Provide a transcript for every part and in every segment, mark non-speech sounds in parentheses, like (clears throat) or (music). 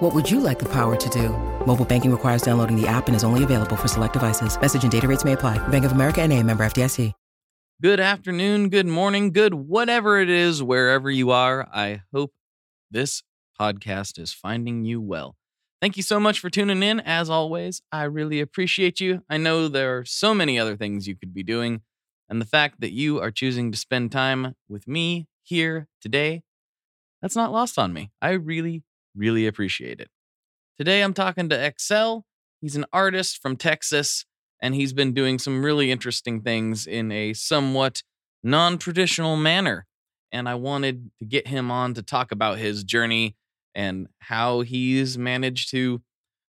What would you like the power to do? Mobile banking requires downloading the app and is only available for select devices. Message and data rates may apply. Bank of America and a member FDIC. Good afternoon, good morning, good whatever it is, wherever you are. I hope this podcast is finding you well. Thank you so much for tuning in. As always, I really appreciate you. I know there are so many other things you could be doing, and the fact that you are choosing to spend time with me here today, that's not lost on me. I really, really appreciate it. Today, I'm talking to Excel. He's an artist from Texas, and he's been doing some really interesting things in a somewhat non traditional manner. And I wanted to get him on to talk about his journey and how he's managed to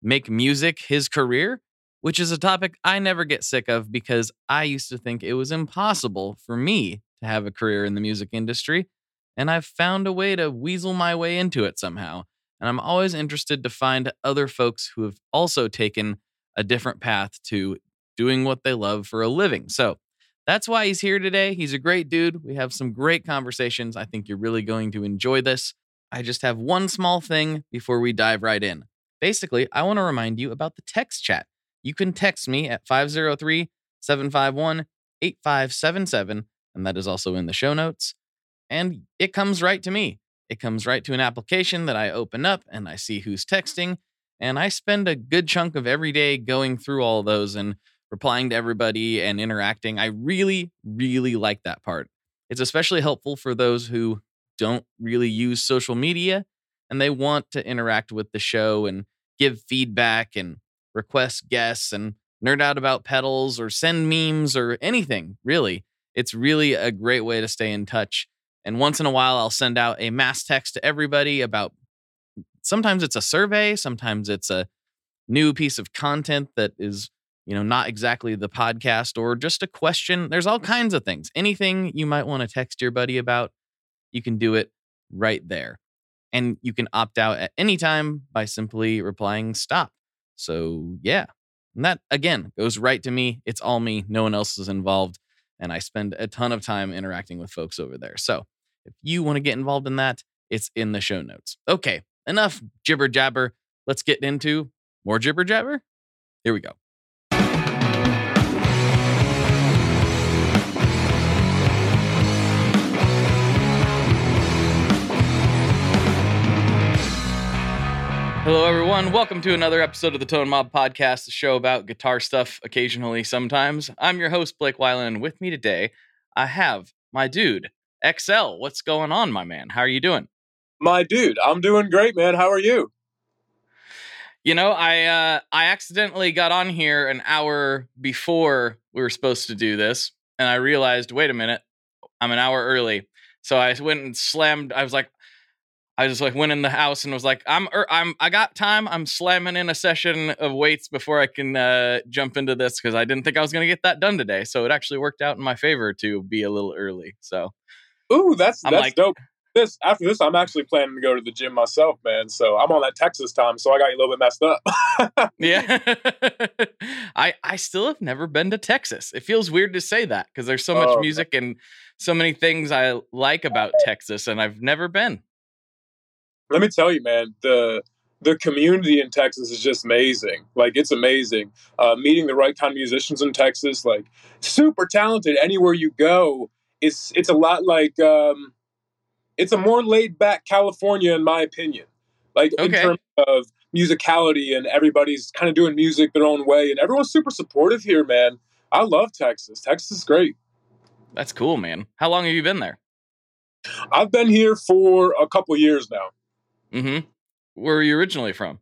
make music his career, which is a topic I never get sick of because I used to think it was impossible for me to have a career in the music industry. And I've found a way to weasel my way into it somehow. And I'm always interested to find other folks who have also taken a different path to doing what they love for a living. So that's why he's here today. He's a great dude. We have some great conversations. I think you're really going to enjoy this. I just have one small thing before we dive right in. Basically, I want to remind you about the text chat. You can text me at 503 751 8577, and that is also in the show notes. And it comes right to me. It comes right to an application that I open up and I see who's texting. And I spend a good chunk of every day going through all those and replying to everybody and interacting. I really, really like that part. It's especially helpful for those who don't really use social media and they want to interact with the show and give feedback and request guests and nerd out about pedals or send memes or anything, really. It's really a great way to stay in touch. And once in a while, I'll send out a mass text to everybody about sometimes it's a survey, sometimes it's a new piece of content that is, you know, not exactly the podcast or just a question. There's all kinds of things. Anything you might want to text your buddy about, you can do it right there. And you can opt out at any time by simply replying stop. So, yeah. And that again goes right to me. It's all me. No one else is involved. And I spend a ton of time interacting with folks over there. So, if you want to get involved in that, it's in the show notes. Okay, enough jibber jabber. Let's get into more jibber jabber. Here we go. Hello, everyone. Welcome to another episode of the Tone Mob Podcast, the show about guitar stuff occasionally, sometimes. I'm your host, Blake Weiland, and with me today, I have my dude, XL. What's going on, my man? How are you doing? My dude, I'm doing great, man. How are you? You know, I uh, I accidentally got on here an hour before we were supposed to do this, and I realized, wait a minute, I'm an hour early. So I went and slammed. I was like, I just like went in the house and was like, I'm er, I'm I got time. I'm slamming in a session of weights before I can uh, jump into this because I didn't think I was gonna get that done today. So it actually worked out in my favor to be a little early. So, ooh, that's I'm that's like- dope. This after this, I'm actually planning to go to the gym myself, man. So I'm on that Texas time, so I got you a little bit messed up. (laughs) Yeah. (laughs) I I still have never been to Texas. It feels weird to say that because there's so much Oh, music and so many things I like about Texas and I've never been. Let me tell you, man, the the community in Texas is just amazing. Like it's amazing. Uh, meeting the right kind of musicians in Texas, like super talented. Anywhere you go, it's it's a lot like um, it's a more laid back California, in my opinion. Like in terms of musicality, and everybody's kind of doing music their own way, and everyone's super supportive here, man. I love Texas. Texas is great. That's cool, man. How long have you been there? I've been here for a couple years now. Mm-hmm. Where were you originally from?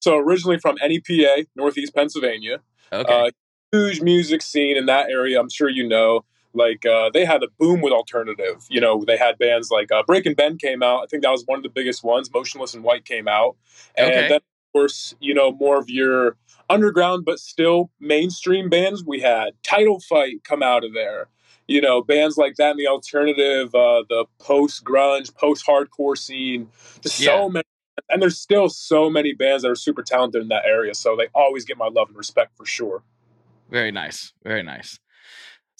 So originally from NEPA, Northeast Pennsylvania. Okay. Uh, huge music scene in that area. I'm sure you know. Like uh, they had a boom with alternative. You know, they had bands like uh, Breaking Ben came out. I think that was one of the biggest ones. Motionless in White came out, and Okay. then of course, you know, more of your underground but still mainstream bands. We had Title Fight come out of there. You know, bands like that in the alternative, uh, the post grunge, post hardcore scene. There's Yeah. so many, and there's still so many bands that are super talented in that area. So they always get my love and respect for sure. Very nice. Very nice.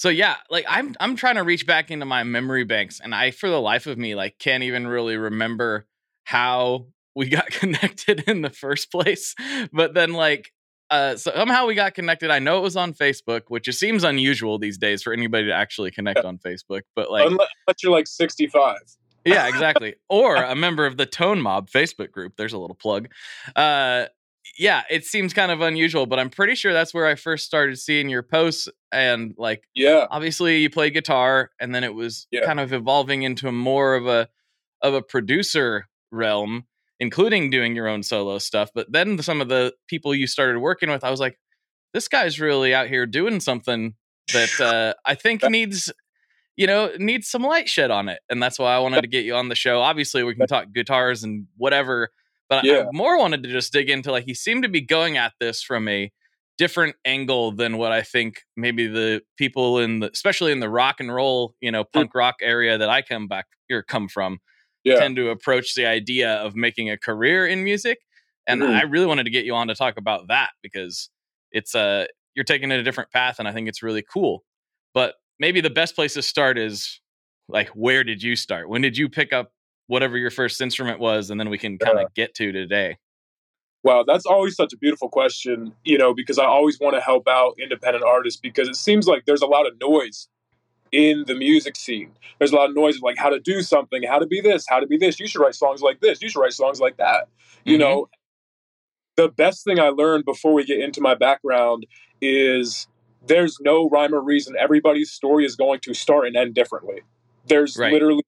So yeah, like I'm I'm trying to reach back into my memory banks and I for the life of me like can't even really remember how we got (laughs) connected in the first place. But then like uh so somehow we got connected. I know it was on Facebook, which it seems unusual these days for anybody to actually connect on Facebook, but like unless, unless you're like 65. yeah, exactly. Or a member of the Tone Mob Facebook group. There's a little plug. Uh, yeah, it seems kind of unusual, but I'm pretty sure that's where I first started seeing your posts. And like, Yeah. obviously, you play guitar, and then it was Yeah. kind of evolving into more of a of a producer realm, including doing your own solo stuff. But then some of the people you started working with, I was like, this guy's really out here doing something that (laughs) uh, I think needs, you know, needs some light shed on it, and that's why I wanted to get you on the show. Obviously, we can talk guitars and whatever, but I- I more wanted to just dig into like he seemed to be going at this from a different angle than what I think maybe the people in the, especially in the rock and roll, you know, punk rock area that I come back or come from, Yeah. tend to approach the idea of making a career in music. And Mhm. I really wanted to get you on to talk about that because it's uh you're taking it a different path and I think it's really cool. But maybe the best place to start is like where did you start? When did you pick up whatever your first instrument was and then we can kind of get to today. Wow, that's always such a beautiful question, you know, because I always want to help out independent artists because it seems like there's a lot of noise in the music scene. There's a lot of noise of like how to do something, how to be this, how to be this. You should write songs like this. You should write songs like that. You Mhm. know, the best thing I learned before we get into my background is there's no rhyme or reason. Everybody's story is going to start and end differently. There's Right. literally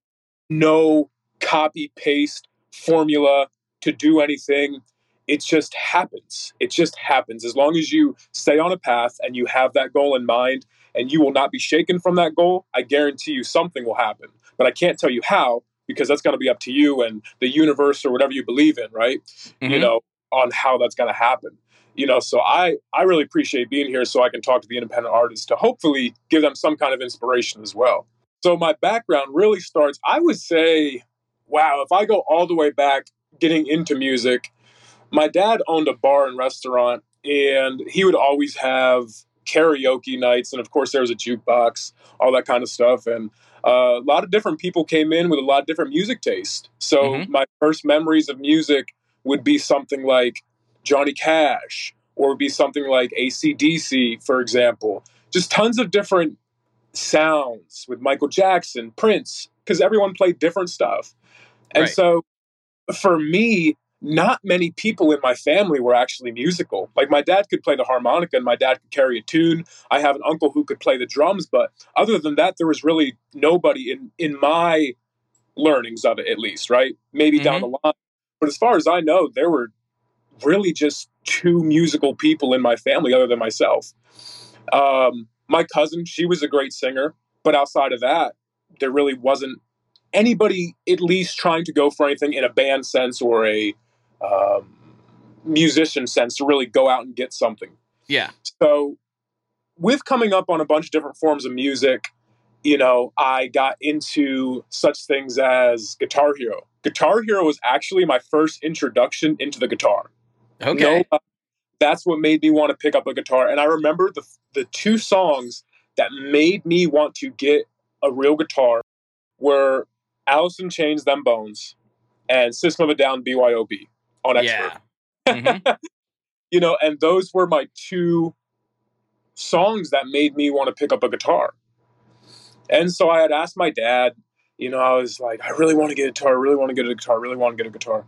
no copy paste formula to do anything. It just happens. It just happens. As long as you stay on a path and you have that goal in mind and you will not be shaken from that goal, I guarantee you something will happen. But I can't tell you how because that's going to be up to you and the universe or whatever you believe in, right? You Mhm. know, on how that's going to happen. You know, so I I really appreciate being here so I can talk to the independent artists to hopefully give them some kind of inspiration as well. So my background really starts, I would say, wow, if I go all the way back getting into music, my dad owned a bar and restaurant and he would always have karaoke nights and of course there was a jukebox all that kind of stuff and uh, a lot of different people came in with a lot of different music taste. So Mhm. my first memories of music would be something like johnny cash or would be something like acdc for example. Just tons of different sounds with michael jackson prince because everyone played different stuff and Right. so for me not many people in my family were actually musical. Like my dad could play the harmonica and my dad could carry a tune. I have an uncle who could play the drums, but other than that, there was really nobody in in my learnings of it, at least, right? Maybe down the line. But as far as I know, there were really just two musical people in my family other than myself. Um, my cousin, she was a great singer, but outside of that, there really wasn't anybody at least trying to go for anything in a band sense or a um, musician sense to really go out and get something. Yeah. So, with coming up on a bunch of different forms of music, you know, I got into such things as Guitar Hero. Guitar Hero was actually my first introduction into the guitar. Okay. That's what made me want to pick up a guitar. And I remember the the two songs that made me want to get a real guitar were Alice in Chains, Them Bones, and System of a Down, BYOB on Expert. yeah. Mhm. (laughs) You know, and those were my two songs that made me want to pick up a guitar. And so I had asked my dad, you know, I was like, I really want to get a guitar, I really want to get a guitar, I really want to get a guitar.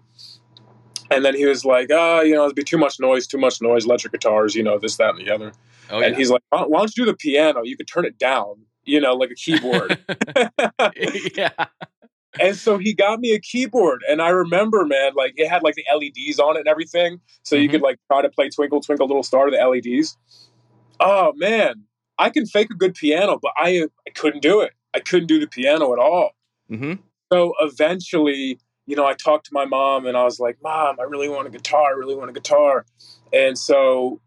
And then he was like, oh, you know, it'd be too much noise, too much noise, electric guitars, you know, this, that, and the other. Oh and yeah. he's like, why don't you do the piano? You could turn it down, you know, like a keyboard. (laughs) yeah. and so he got me a keyboard. And I remember, man, like it had like the LEDs on it and everything. So you Mhm. could like try to play Twinkle, Twinkle, Little Star, the LEDs. Oh, man. I can fake a good piano, but I, I couldn't do it. I couldn't do the piano at all. hmm So eventually, you know, I talked to my mom and I was like, Mom, I really want a guitar. I really want a guitar. And so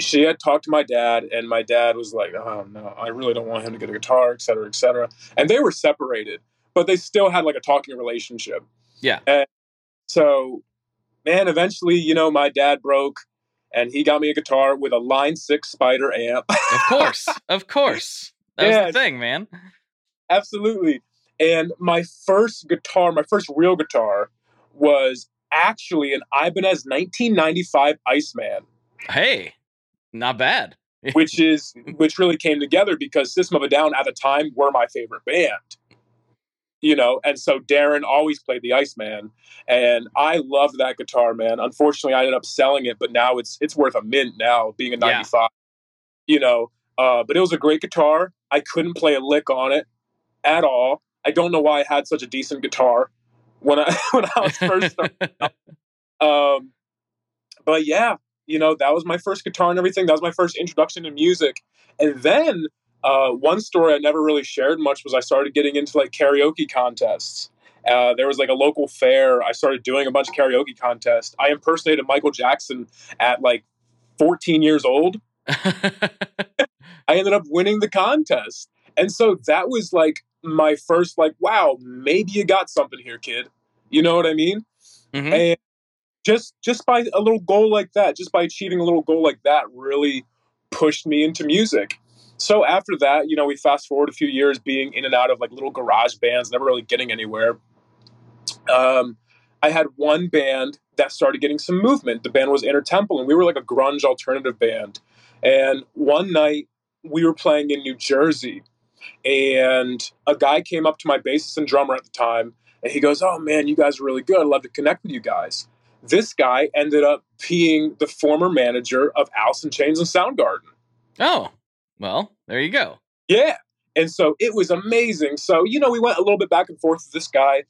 she had talked to my dad, and my dad was like, Oh, no, I really don't want him to get a guitar, et cetera, et cetera. And they were separated, but they still had like a talking relationship. Yeah. And so, man, eventually, you know, my dad broke and he got me a guitar with a Line 6 Spider amp. of course. Of course. (laughs) That was Yeah. the thing, man. Absolutely. And my first guitar, my first real guitar, was actually an Ibanez 1995 Iceman, Hey, not bad. (laughs) which is which really came together because System of a Down at the time were my favorite band. You know, and so Daron always played the Iceman, and I loved that guitar, man. Unfortunately, I ended up selling it, but now it's it's worth a mint now, being a Yeah. '95. You know, uh, but it was a great guitar. I couldn't play a lick on it at all. I don't know why I had such a decent guitar when I (laughs) when I was first starting. (laughs) um, but yeah, you know that was my first guitar and everything. That was my first introduction to music, and then uh, one story I never really shared much was I started getting into like karaoke contests. Uh, there was like a local fair. I started doing a bunch of karaoke contests. I impersonated Michael Jackson at like 14 years old. (laughs) I ended up winning the contest. And so that was like my first, like, wow, maybe you got something here, kid. You know what I mean? Mhm. And just just by a little goal like that, just by achieving a little goal like that, really pushed me into music. So after that, you know, we fast forward a few years being in and out of like little garage bands, never really getting anywhere. Um, I had one band that started getting some movement. The band was Inner Temple, and we were like a grunge alternative band. And one night we were playing in New Jersey, and a guy came up to my bassist and drummer at the time, and he goes, "Oh man, you guys are really good. I'd love to connect with you guys." This guy ended up being the former manager of Alice in Chains and Soundgarden. oh, well, there you go. Yeah. And so it was amazing. So, you know, we went a little bit back and forth with this guy,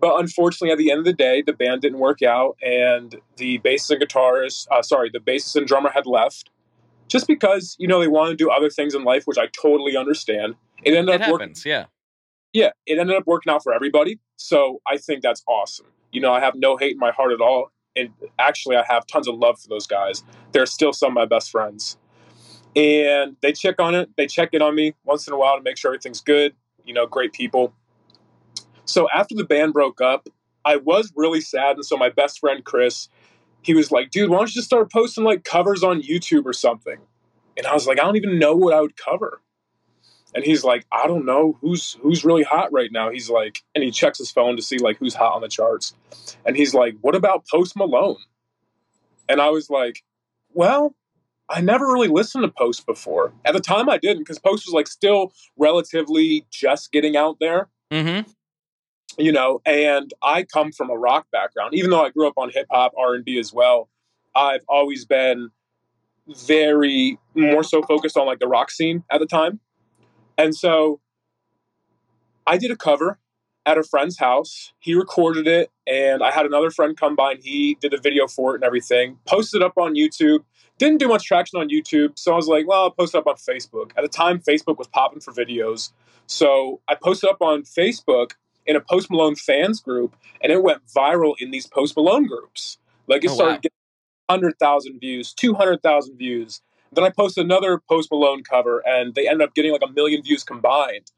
but unfortunately, at the end of the day, the band didn't work out, and the bassist and guitarist, uh, sorry, the bassist and drummer had left just because, you know, they wanted to do other things in life, which I totally understand. It ended It up working. Yeah. Yeah, it ended up working out for everybody. So I think that's awesome. You know, I have no hate in my heart at all. And actually, I have tons of love for those guys. They're still some of my best friends. And they check on it. They check in on me once in a while to make sure everything's good. You know, great people. So after the band broke up, I was really sad. And so my best friend, Chris, he was like, dude, why don't you just start posting like covers on YouTube or something? And I was like, I don't even know what I would cover and he's like, I don't know who's who's really hot right now. He's like, and he checks his phone to see like who's hot on the charts, and he's like, what about Post Malone? And I was like, well, I never really listened to Post before. At the time, I didn't because Post was like still relatively just getting out there, Mm-hmm. you know. And I come from a rock background, even though I grew up on hip hop, R and B as well. I've always been very more so focused on like the rock scene at the time. And so I did a cover at a friend's house. He recorded it, and I had another friend come by and he did a video for it and everything. Posted it up on YouTube. Didn't do much traction on YouTube, so I was like, well, I'll post it up on Facebook. At the time, Facebook was popping for videos. So I posted up on Facebook in a Post Malone fans group, and it went viral in these Post Malone groups. Like it Oh, started wow. getting 100,000 views, 200,000 views. Then I posted another Post Malone cover, and they ended up getting like a million views combined.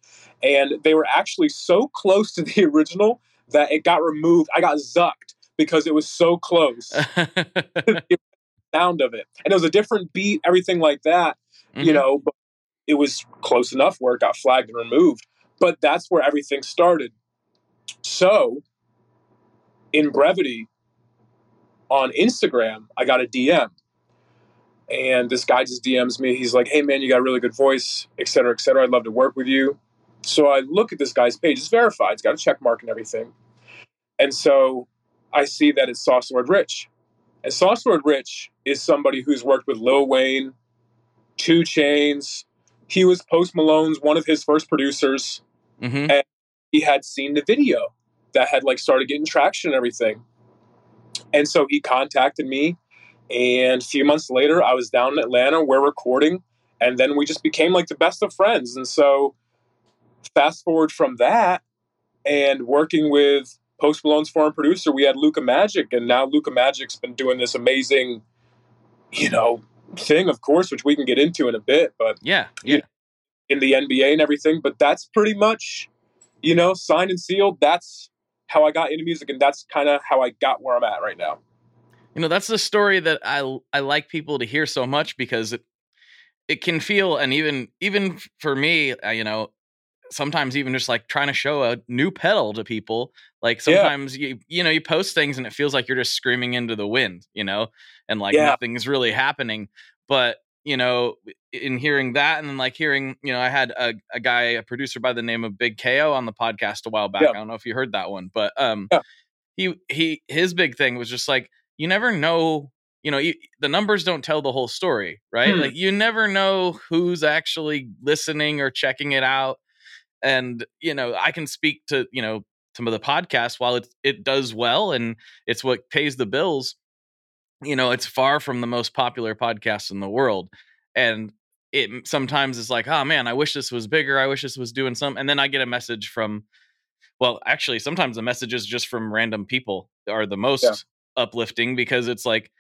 And they were actually so close to (laughs) the original that it got removed. I got zucked because it was so close. (laughs) sound of it, and it was a different beat, everything like that. Mhm. You know, but it was close enough where it got flagged and removed. But that's where everything started. So, in brevity, on Instagram, I got a DM. And this guy just DMs me. He's like, hey, man, you got a really good voice, et cetera, et cetera. I'd love to work with you. So I look at this guy's page. It's verified. It's got a check mark and everything. And so I see that it's Sauce Lord Rich. And Sauce Lord Rich is somebody who's worked with Lil Wayne, 2 Chainz. He was Post Malone's one of his first producers Mhm. he had seen the video that had like started getting traction and everything. And so he contacted me. And a few months later, I was down in Atlanta, we're recording, and then we just became like the best of friends. And so, fast forward from that and working with Post Malone's foreign producer, we had Luka Magic, and now Luka Magic's been doing this amazing, you know, thing, of course, which we can get into in a bit. But yeah, yeah, in the NBA and everything. But that's pretty much, you know, signed and sealed. That's how I got into music, and that's kind of how I got where I'm at right now. You know, that's the story that I I like people to hear so much because it it can feel, and even even for me, uh, you know, sometimes even just like trying to show a new pedal to people like sometimes yeah. you you know you post things and it feels like you're just screaming into the wind you know and like yeah. nothing's really happening but you know in hearing that and then like hearing you know i had a, a guy a producer by the name of big ko on the podcast a while back yeah. i don't know if you heard that one but um he he his big thing was just like you never know you know you, the numbers don't tell the whole story right hmm. like you never know who's actually listening or checking it out and you know i can speak to you know some of the podcasts while it it does well and it's what pays the bills you know it's far from the most popular podcast in the world and it sometimes is like oh man i wish this was bigger i wish this was doing some and then i get a message from well actually sometimes the messages just from random people are the most yeah. Uplifting because it's like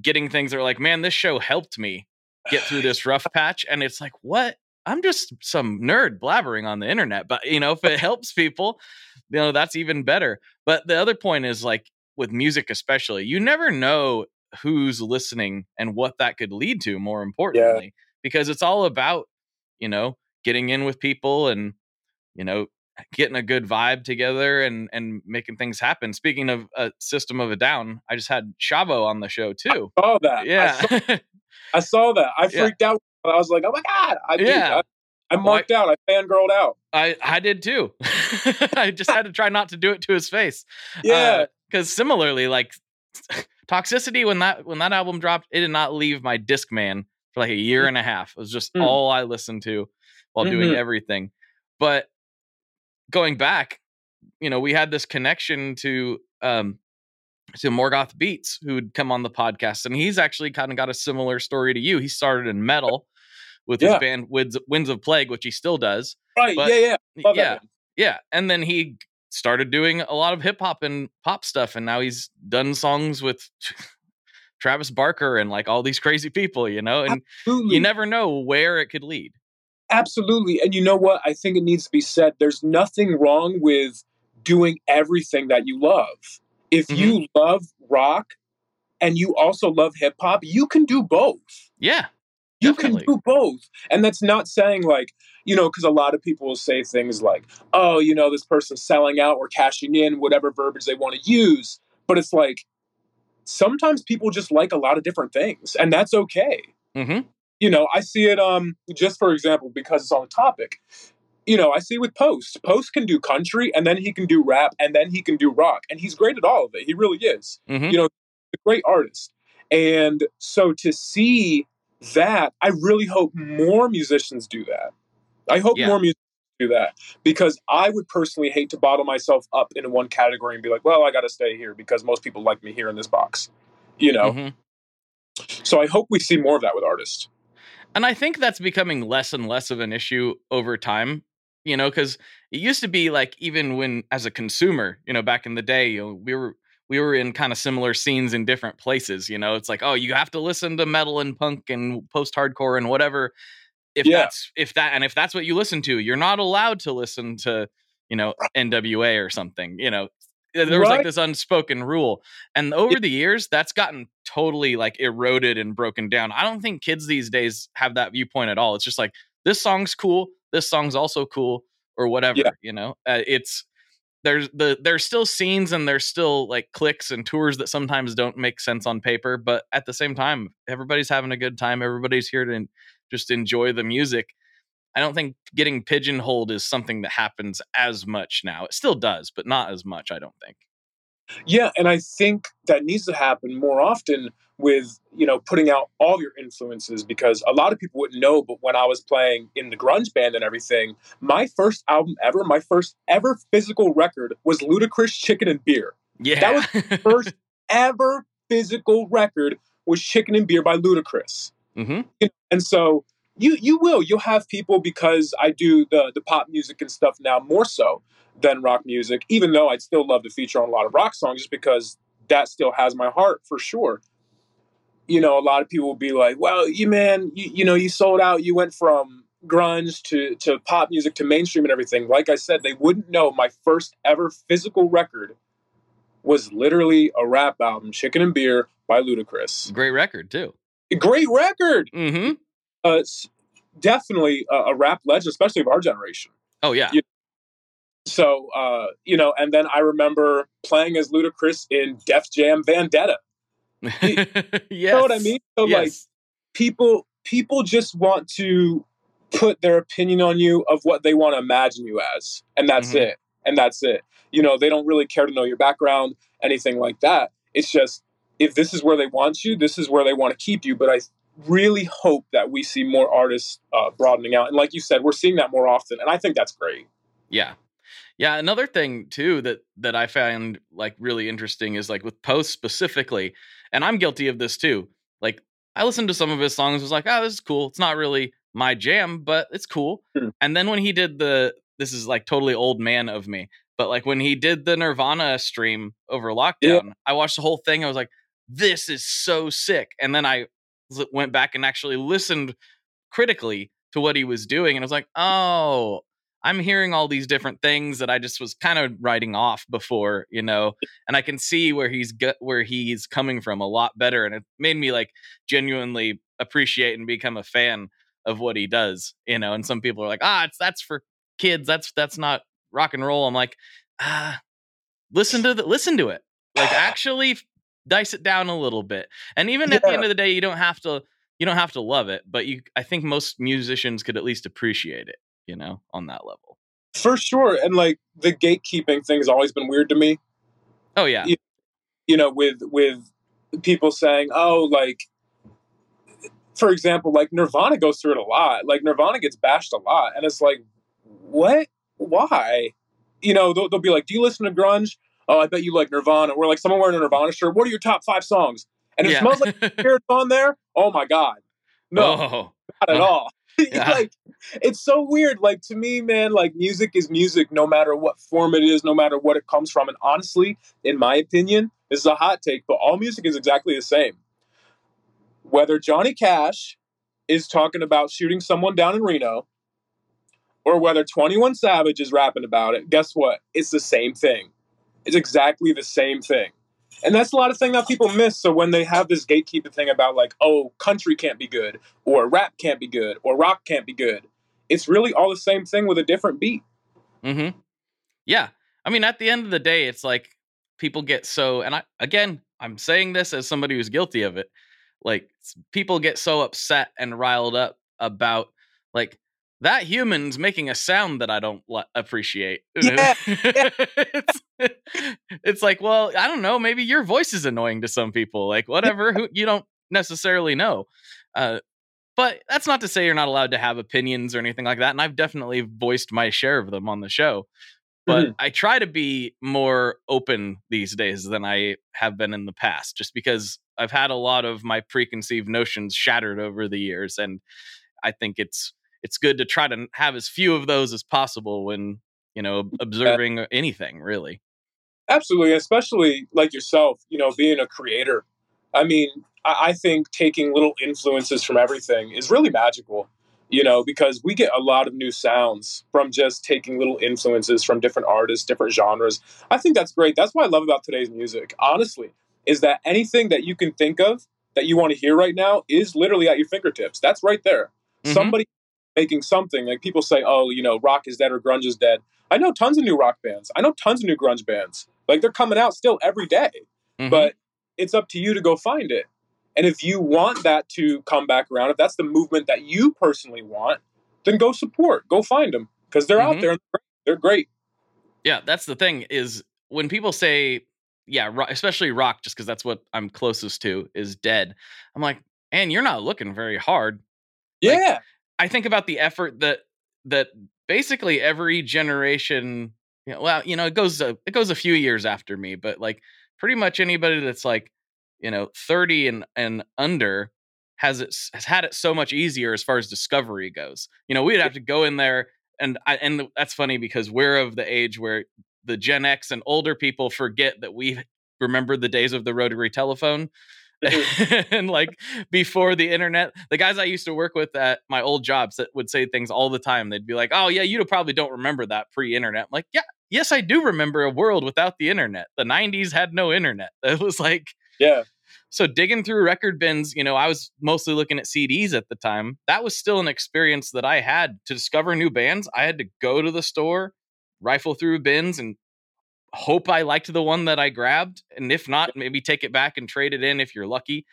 getting things that are like man this show helped me get through this rough (laughs) patch and it's like what I'm just some nerd blabbering on the internet. But you know, if it helps people, you know, that's even better. But the other point is like with music, especially, you never know who's listening and what that could lead to. More importantly, yeah. because it's all about you know getting in with people and you know getting a good vibe together and and making things happen. Speaking of a system of a down, I just had Shavo on the show too. I saw that. Yeah. I saw, (laughs) I saw that. I freaked yeah. out I was like, oh my god! I yeah. I, I marked well, I, out. I fangirled out. I I did too. (laughs) I just had to try not to do it to his face. Yeah. Because uh, similarly, like (laughs) toxicity when that when that album dropped, it did not leave my disc man for like a year and a half. It was just mm. all I listened to while mm-hmm. doing everything. But going back, you know, we had this connection to um to Morgoth Beats, who'd come on the podcast, and he's actually kind of got a similar story to you. He started in metal with yeah. his band Winds, Winds of Plague, which he still does. Right? But, yeah, yeah, yeah, yeah. And then he started doing a lot of hip hop and pop stuff, and now he's done songs with Travis Barker and like all these crazy people, you know. And Absolutely. you never know where it could lead. Absolutely, and you know what? I think it needs to be said. There's nothing wrong with doing everything that you love if mm-hmm. you love rock and you also love hip hop, you can do both. Yeah. You definitely. can do both. And that's not saying like, you know, because a lot of people will say things like, oh, you know, this person's selling out or cashing in, whatever verbiage they want to use. But it's like, sometimes people just like a lot of different things, and that's okay. Mm-hmm. You know, I see it, um, just for example, because it's on the topic you know, I see with Post. Post can do country and then he can do rap and then he can do rock. And he's great at all of it. He really is. Mm-hmm. You know, a great artist. And so to see that, I really hope more musicians do that. I hope yeah. more musicians do that because I would personally hate to bottle myself up in one category and be like, well, I got to stay here because most people like me here in this box, you know? Mm-hmm. So I hope we see more of that with artists. And I think that's becoming less and less of an issue over time you know because it used to be like even when as a consumer you know back in the day you know, we were we were in kind of similar scenes in different places you know? It's like oh you have to listen to metal and punk and post hardcore and whatever. If yeah. that's if that and if that's what you listen to you're not allowed to listen to you know nwa or something you know there was right. like this unspoken rule and over the years that's gotten totally like eroded and broken down i don't think kids these days have that viewpoint at all it's just like this song's cool this song's also cool or whatever yeah. you know uh, it's there's the there's still scenes and there's still like clicks and tours that sometimes don't make sense on paper but at the same time everybody's having a good time everybody's here to just enjoy the music i don't think getting pigeonholed is something that happens as much now. It still does but not as much i don't think. Yeah, and I think that needs to happen more often with you know putting out all your influences because a lot of people wouldn't know but when i was playing in the grunge band and everything my first album ever my first ever physical record was ludacris chicken and beer. Yeah that was the first (laughs) ever physical record was chicken and beer by ludacris. Mm-hmm. and so you you will you'll have people because i do the the pop music and stuff now more so than rock music, even though I'd still love to feature on a lot of rock songs just because that still has my heart for sure. You know, a lot of people will be like, well, you man, you, you know, you sold out, you went from grunge to, to pop music to mainstream and everything. Like I said, they wouldn't know my first ever physical record was literally a rap album, Chicken and Beer by Ludacris. Great record, too. Great record. Mm-hmm. Uh, definitely a, a rap legend, especially of our generation. Oh, yeah. You- So, uh, you know, and then I remember playing as Ludacris in Def Jam Vendetta. (laughs) yes. You know what I mean? So, like, people people just want to put their opinion on you of what they want to imagine you as and that's Mhm. it and that's it you know they don't really care to know your background anything like that it's just if this is where they want you this is where they want to keep you but i really hope that we see more artists uh, broadening out and like you said we're seeing that more often and i think that's great Yeah. Yeah, another thing too that that I found like really interesting is like with Post specifically, and I'm guilty of this too. Like I listened to some of his songs was like, "Oh, this is cool. It's not really my jam, but it's cool." Mhm. And then when he did the this is like totally old man of me, but like when he did the Nirvana stream over lockdown, I watched the whole thing. I was like, "This is so sick." And then I went back and actually listened critically to what he was doing and I was like, "Oh, I'm hearing all these different things that I just was kind of writing off before, you know, (laughs) and I can see where he's get where he's coming from a lot better, and it made me like genuinely appreciate and become a fan of what he does, you know. And some people are like, ah, it's that's for kids, that's that's not rock and roll. I'm like, ah, listen to the listen to it, like (sighs) actually dice it down a little bit, and even at the end of the day, you don't have to you don't have to love it, but you I think most musicians could at least appreciate it you know, on that level. for sure and like the gatekeeping thing has always been weird to me Oh yeah. Yeah. you know with with people saying oh like for example like nirvana goes through it a lot like nirvana gets bashed a lot and it's like what why you know they'll, they'll be like do you listen to grunge oh i bet you like nirvana. Or like someone wearing a nirvana shirt. What are your top five songs? And it Yeah. smells like (laughs) spirits on there? Oh my god. No Oh, not at Uh, all. (laughs) Yeah. like it's so weird. Like to me man like music is music no matter what form it is no matter what it comes from. And honestly in my opinion this is a hot take but all music is exactly the same. Whether johnny cash is talking about shooting someone down in reno or whether 21 savage is rapping about it guess what? It's the same thing it's exactly the same thing and that's a lot of thing that people miss so when they have this gatekeeper thing about like oh country can't be good or rap can't be good or rock can't be good it's really all the same thing with a different beat Mm-hmm. Yeah. I mean, at the end of the day, it's like people get so, and I, again, I'm saying this as somebody who's guilty of it. Like, people get so upset and riled up about, like, that human's making a sound that I don't li- appreciate. (laughs) Yeah, it's, it's like, well, I don't know. Maybe your voice is annoying to some people. Like, (laughs) whatever. Who you don't necessarily know. Uh, but that's not to say you're not allowed to have opinions or anything like that. And I've definitely voiced my share of them on the show. But I try to be more open these days than I have been in the past, just because I've had a lot of my preconceived notions shattered over the years. And I think it's it's good to try to have as few of those as possible when, you know, observing anything really. absolutely especially like yourself you know being a creator. I mean I, I think taking little influences from everything is really magical you know because we get a lot of new sounds from just taking little influences from different artists different genres. I think that's great. That's what i love about today's music honestly is that anything that you can think of that you want to hear right now is literally at your fingertips. That's right there. Mhm. somebody making something. Like people say oh you know rock is dead or grunge is dead. I know tons of new rock bands. I know tons of new grunge bands. Like they're coming out still every day Mhm. but it's up to you to go find it. And if you want that to come back around if that's the movement that you personally want then go support. Go find them because they're Mhm. out there and they're great. Yeah, that's the thing is when people say, yeah, especially rock, just because that's what I'm closest to, is dead. I'm like, and you're not looking very hard. Like, yeah I think about the effort that that basically every generation, you know, well, you know, it goes a, it goes a few years after me, but like pretty much anybody that's like, you know, 30 and and under has it has had it so much easier as far as discovery goes. You know, we'd have to go in there and I and that's funny because we're of the age where the Gen X and older people forget that we remember the days of the rotary telephone. (laughs) and like before the internet, the guys I used to work with at my old jobs that would say things all the time. They'd be like, "Oh yeah, you probably don't remember that pre-internet." I'm like, yeah, yes, I do remember a world without the internet. The '90s had no internet. (laughs) It was like, yeah. So digging through record bins, you know, I was mostly looking at CDs at the time. That was still an experience that I had to discover new bands. I had to go to the store, rifle through bins, and hope I liked the one that I grabbed. And if not, maybe take it back and trade it in if you're lucky.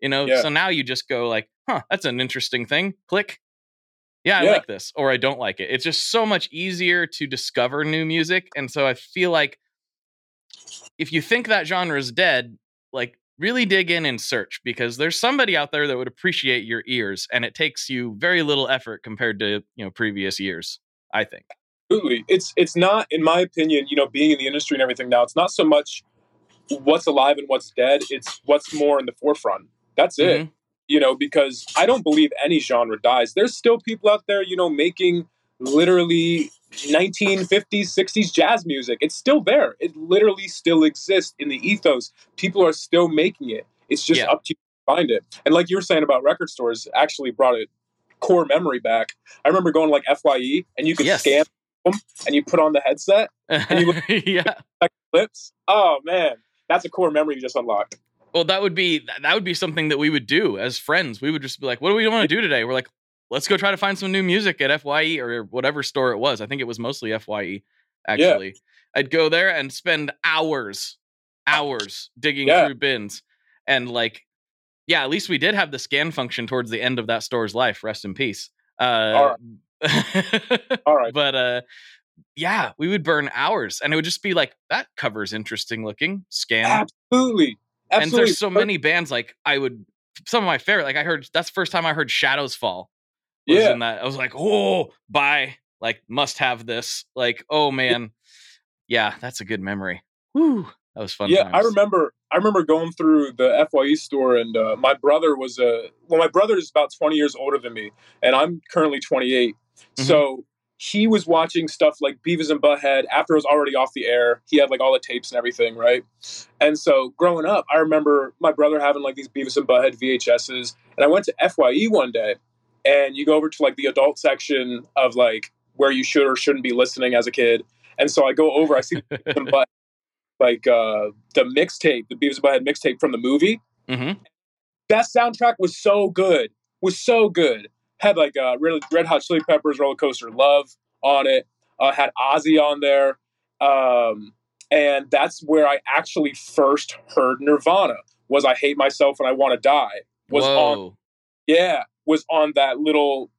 You know, Yeah. so now you just go like, huh, that's an interesting thing. Click. Yeah, I Yeah. like this, or I don't like it. It's just so much easier to discover new music. And so I feel like if you think that genre is dead, like really dig in and search because there's somebody out there that would appreciate your ears and it takes you very little effort compared to, you know, previous years, I think. Absolutely. It's it's not, in my opinion, you know, being in the industry and everything now, it's not so much what's alive and what's dead, it's what's more in the forefront. That's it. Mhm. You know, because I don't believe any genre dies. There's still people out there, you know, making literally 1950s, 60s jazz music. It's still there. It literally still exists in the ethos. People are still making it. It's just Yeah. up to you to find it. And like you were saying about record stores, actually brought a core memory back. I remember going like FYE and you could Yes. scan and you put on the headset and you (laughs) yeah. clips. Oh man, that's a core memory you just unlocked. Well, that would be that would be something that we would do as friends. We would just be like, "What do we want to do today?" We're like, "Let's go try to find some new music at FYE or whatever store it was." I think it was mostly FYE. Actually, yeah. I'd go there and spend hours, hours digging Yeah. through bins, and like, yeah, at least we did have the scan function towards the end of that store's life. Rest in peace. Uh, (laughs) All right. but uh, yeah, we would burn hours, and it would just be like that cover's interesting looking. Scan Absolutely. and there's so many bands like I would some of my favorite like I heard that's the first time I heard Shadows Fall. Was Yeah. in that I was like, oh, bye. Like must have this. Like, oh man. Yeah, that's a good memory. Woo. That was fun. yeah, I remember. I remember going through the FYE store, and uh, my brother was a. Well, my brother is about twenty years older than me, and I'm currently 28. Mhm. So he was watching stuff like Beavis and Butthead after it was already off the air. He had like all the tapes and everything, right? And so growing up, I remember my brother having like these Beavis and Butthead VHSs, and I went to FYE one day, and you go over to like the adult section of like where you should or shouldn't be listening as a kid. And so I go over, I see Beavis and (laughs) like uh, the mixtape, the Beavis and Butthead mixtape from the movie. Mhm. That soundtrack was so good, was so good. Had like uh, Red, Red Hot Chili Peppers Roller Coaster Love on it. Uh, had Ozzy on there. Um, and that's where I actually first heard Nirvana. Was I Hate Myself and I Want to Die? Was on yeah, was on that little,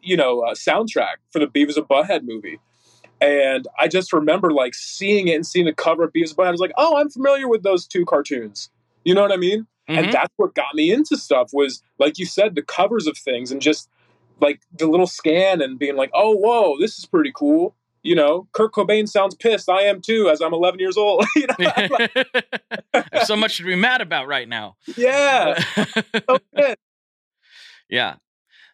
you know, uh, soundtrack for the Beavis and Butthead movie. And I just remember like seeing it and seeing the cover of Beavis and Butthead. I was like, oh, I'm familiar with those two cartoons. You know what I mean? Mhm. And that's what got me into stuff was, like you said, the covers of things and just like the little scan and being like, oh, whoa, this is pretty cool. You know, Kurt Cobain sounds pissed. I am too, as I'm 11 years old. (laughs) you know, like, (laughs) so much to be mad about right now. yeah, (laughs) so yeah.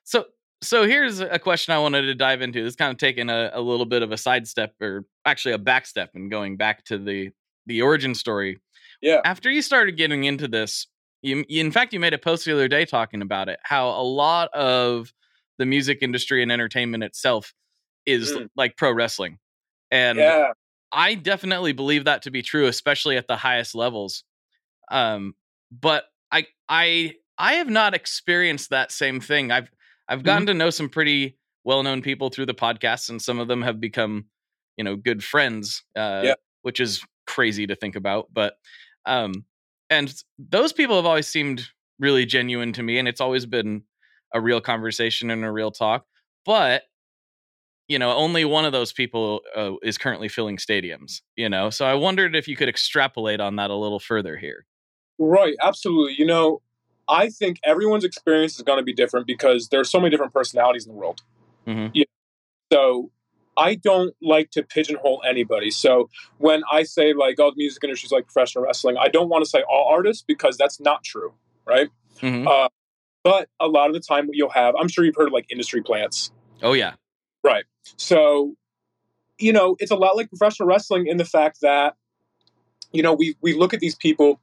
So so here's a question I wanted to dive into. This kind of taking a, a little bit of a sidestep or actually a backstep and going back to the the origin story. Yeah. After you started getting into this, you, you in fact you made a post the other day talking about it, how a lot of the music industry and entertainment itself is Mm. like pro wrestling. And Yeah. I definitely believe that to be true, especially at the highest levels. Um, but I I I have not experienced that same thing. I've I've gotten to know some pretty well known people through the podcast, and some of them have become, you know, good friends. Uh, Yeah. which is crazy to think about. But um, and those people have always seemed really genuine to me, and it's always been a real conversation and a real talk. But you know, only one of those people uh, is currently filling stadiums. You know, so I wondered if you could extrapolate on that a little further here. Right, absolutely. You know, I think everyone's experience is going to be different because there's so many different personalities in the world. Mhm. Yeah. So I don't like to pigeonhole anybody. So when I say like, oh, the music industry is like professional wrestling, I don't want to say all artists because that's not true, right? Mhm. Uh, but a lot of the time, what you'll have, I'm sure you've heard of like industry plants. Oh yeah, Right. So, you know, it's a lot like professional wrestling in the fact that, you know, we we look at these people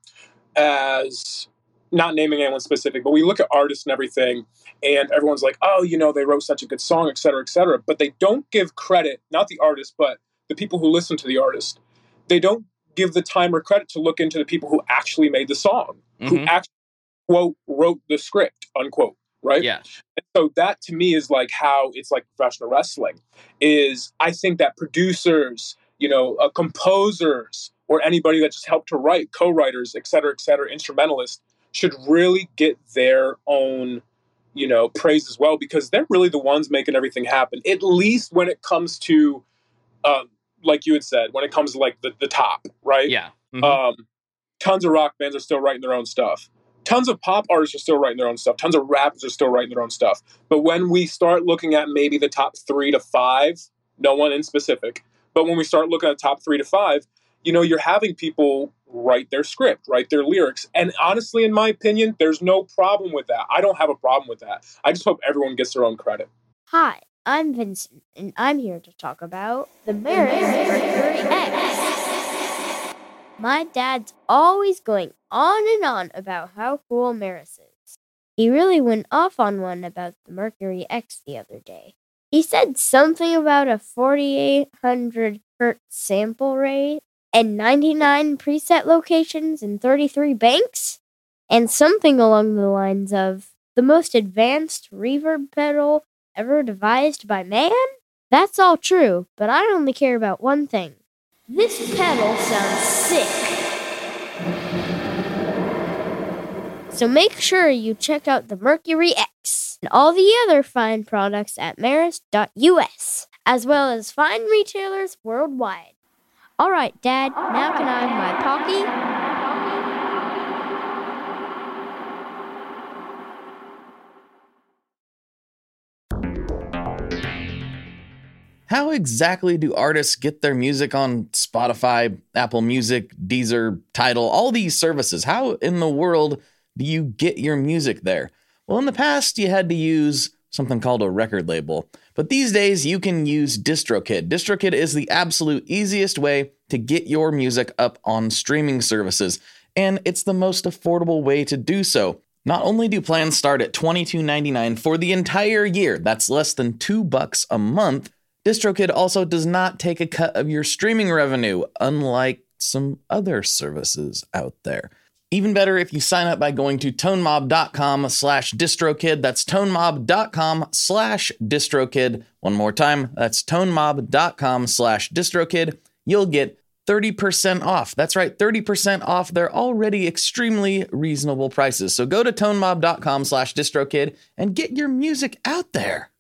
as not naming anyone specific, but we look at artists and everything, and everyone's like, oh, you know, they wrote such a good song, et cetera, et cetera. But they don't give credit, not the artist, but the people who listen to the artist. They don't give the time or credit to look into the people who actually made the song, mm-hmm. who actually, quote, wrote the script, unquote right? Yeah. And so that to me is like how it's like professional wrestling. Is I think that producers, you know, uh, composers, or anybody that just helped to write, co-writers, et cetera, et cetera, instrumentalists should really get their own, you know, praise as well because they're really the ones making everything happen. At least when it comes to, um, like you had said, when it comes to like the, the top, right? Yeah. Mm-hmm. Um, tons of rock bands are still writing their own stuff tons of pop artists are still writing their own stuff. Tons of rappers are still writing their own stuff. But when we start looking at maybe the top three to five, no one in specific, but when we start looking at top three to five, you know, you're having people write their script, write their lyrics. And honestly, in my opinion, there's no problem with that. I don't have a problem with that. I just hope everyone gets their own credit. Hi, I'm Vincent, and I'm here to talk about the Meris Mercury X. My dad's always going on and on about how cool Meris is. He really went off on one about the Mercury X the other day. He said something about a 4800 hertz sample rate and 99 preset locations in 33 banks, and something along the lines of the most advanced reverb pedal ever devised by man? That's all true, but I only care about one thing this pedal sounds sick. So make sure you check out the Mercury X and all the other fine products at Meris.us, as well as fine retailers worldwide. All right, Dad, now can I have my Pocky? How exactly do artists get their music on Spotify, Apple Music, Deezer, Tidal, all these services? How in the world do you get your music there? Well, in the past, you had to use something called a record label. But these days, you can use DistroKid. DistroKid is the absolute easiest way to get your music up on streaming services, and it's the most affordable way to do so. Not only do plans start at $22.99 for the entire year, that's less than 2 bucks a month, DistroKid also does not take a cut of your streaming revenue, unlike some other services out there. Even better if you sign up by going to tonemob.com slash distrokid. That's tonemob.com slash distrokid. One more time, that's tonemob.com slash distrokid. You'll get 30% off. That's right, 30% off their already extremely reasonable prices. So go to tonemob.com slash distrokid and get your music out there.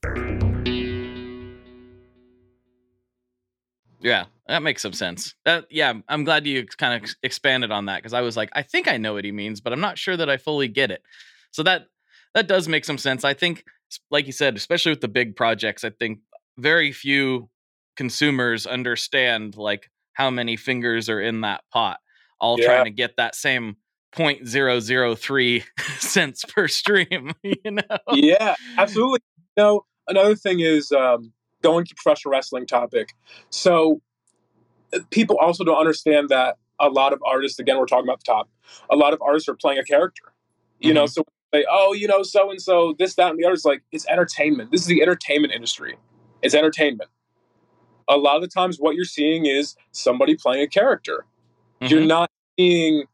Yeah, that makes some sense. That yeah, I'm glad you kind of expanded on that because I was like, I think I know what he means, but I'm not sure that I fully get it. So that that does make some sense. I think, like you said, especially with the big projects, I think very few consumers understand like how many fingers are in that pot, all yeah. trying to get that same 0.003 (laughs) cents per stream. (laughs) You know? Yeah, absolutely. No, another thing is um, going to professional wrestling topic. So uh, people also don't understand that a lot of artists, again, we're talking about the top, a lot of artists are playing a character. You mm-hmm. know, so they, say, oh, you know, so and so, this, that, and the other. It's like, it's entertainment. This is the entertainment industry. It's entertainment. A lot of the times, what you're seeing is somebody playing a character. Mm-hmm. You're not seeing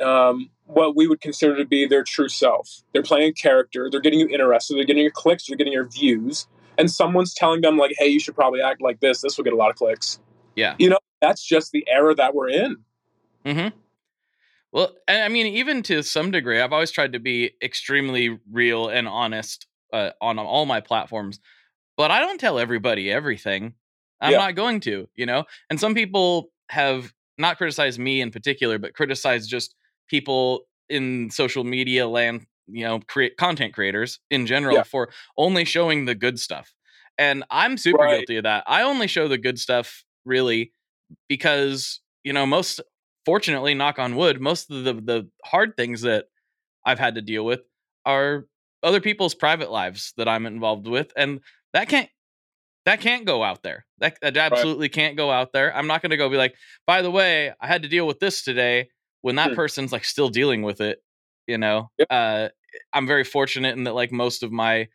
um, what we would consider to be their true self. They're playing a character. They're getting you interested. They're getting your clicks. They're getting your views and someone's telling them like, "Hey, you should probably act like this. This will get a lot of clicks." Yeah, you know, that's just the era that we're in. Hmm. Well, I mean, even to some degree, I've always tried to be extremely real and honest uh, on all my platforms, but I don't tell everybody everything. I'm yeah. not going to, you know. And some people have not criticized me in particular, but criticized just people in social media land you know create content creators in general yeah. for only showing the good stuff and i'm super right. guilty of that i only show the good stuff really because you know most fortunately knock on wood most of the the hard things that i've had to deal with are other people's private lives that i'm involved with and that can't that can't go out there. That, that absolutely right. can't go out there. I'm not going to go be like, by the way, I had to deal with this today when that hmm. person's like still dealing with it. You know, yep. uh, I'm very fortunate in that like most of my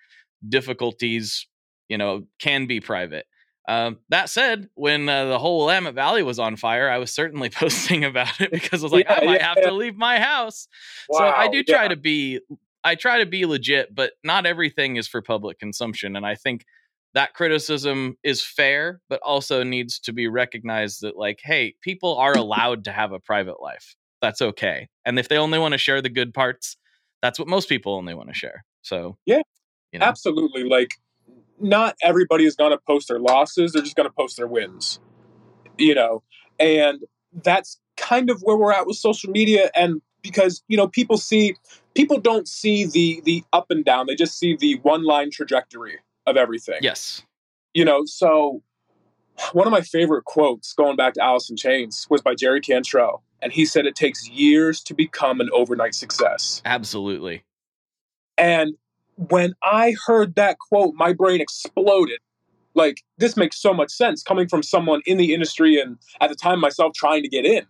difficulties, you know, can be private. Um, that said, when uh, the whole Willamette Valley was on fire, I was certainly (laughs) posting about it because I was like, yeah, I might yeah, have yeah. to leave my house. Wow, so I do try to be, I try to be legit, but not everything is for public consumption. And I think that criticism is fair, but also needs to be recognized that, like, hey, people are (laughs) allowed to have a private life. That's okay. And if they only want to share the good parts, that's what most people only want to share. So, yeah, you know. absolutely. Like, not everybody is going to post their losses, they're just going to post their wins, you know, and that's kind of where we're at with social media. And because, you know, people see, people don't see the, the up and down, they just see the one line trajectory of everything. Yes. You know, so one of my favorite quotes going back to Alice in Chains was by Jerry Cantrell. And he said it takes years to become an overnight success. Absolutely. And when I heard that quote, my brain exploded. Like, this makes so much sense coming from someone in the industry and at the time myself trying to get in,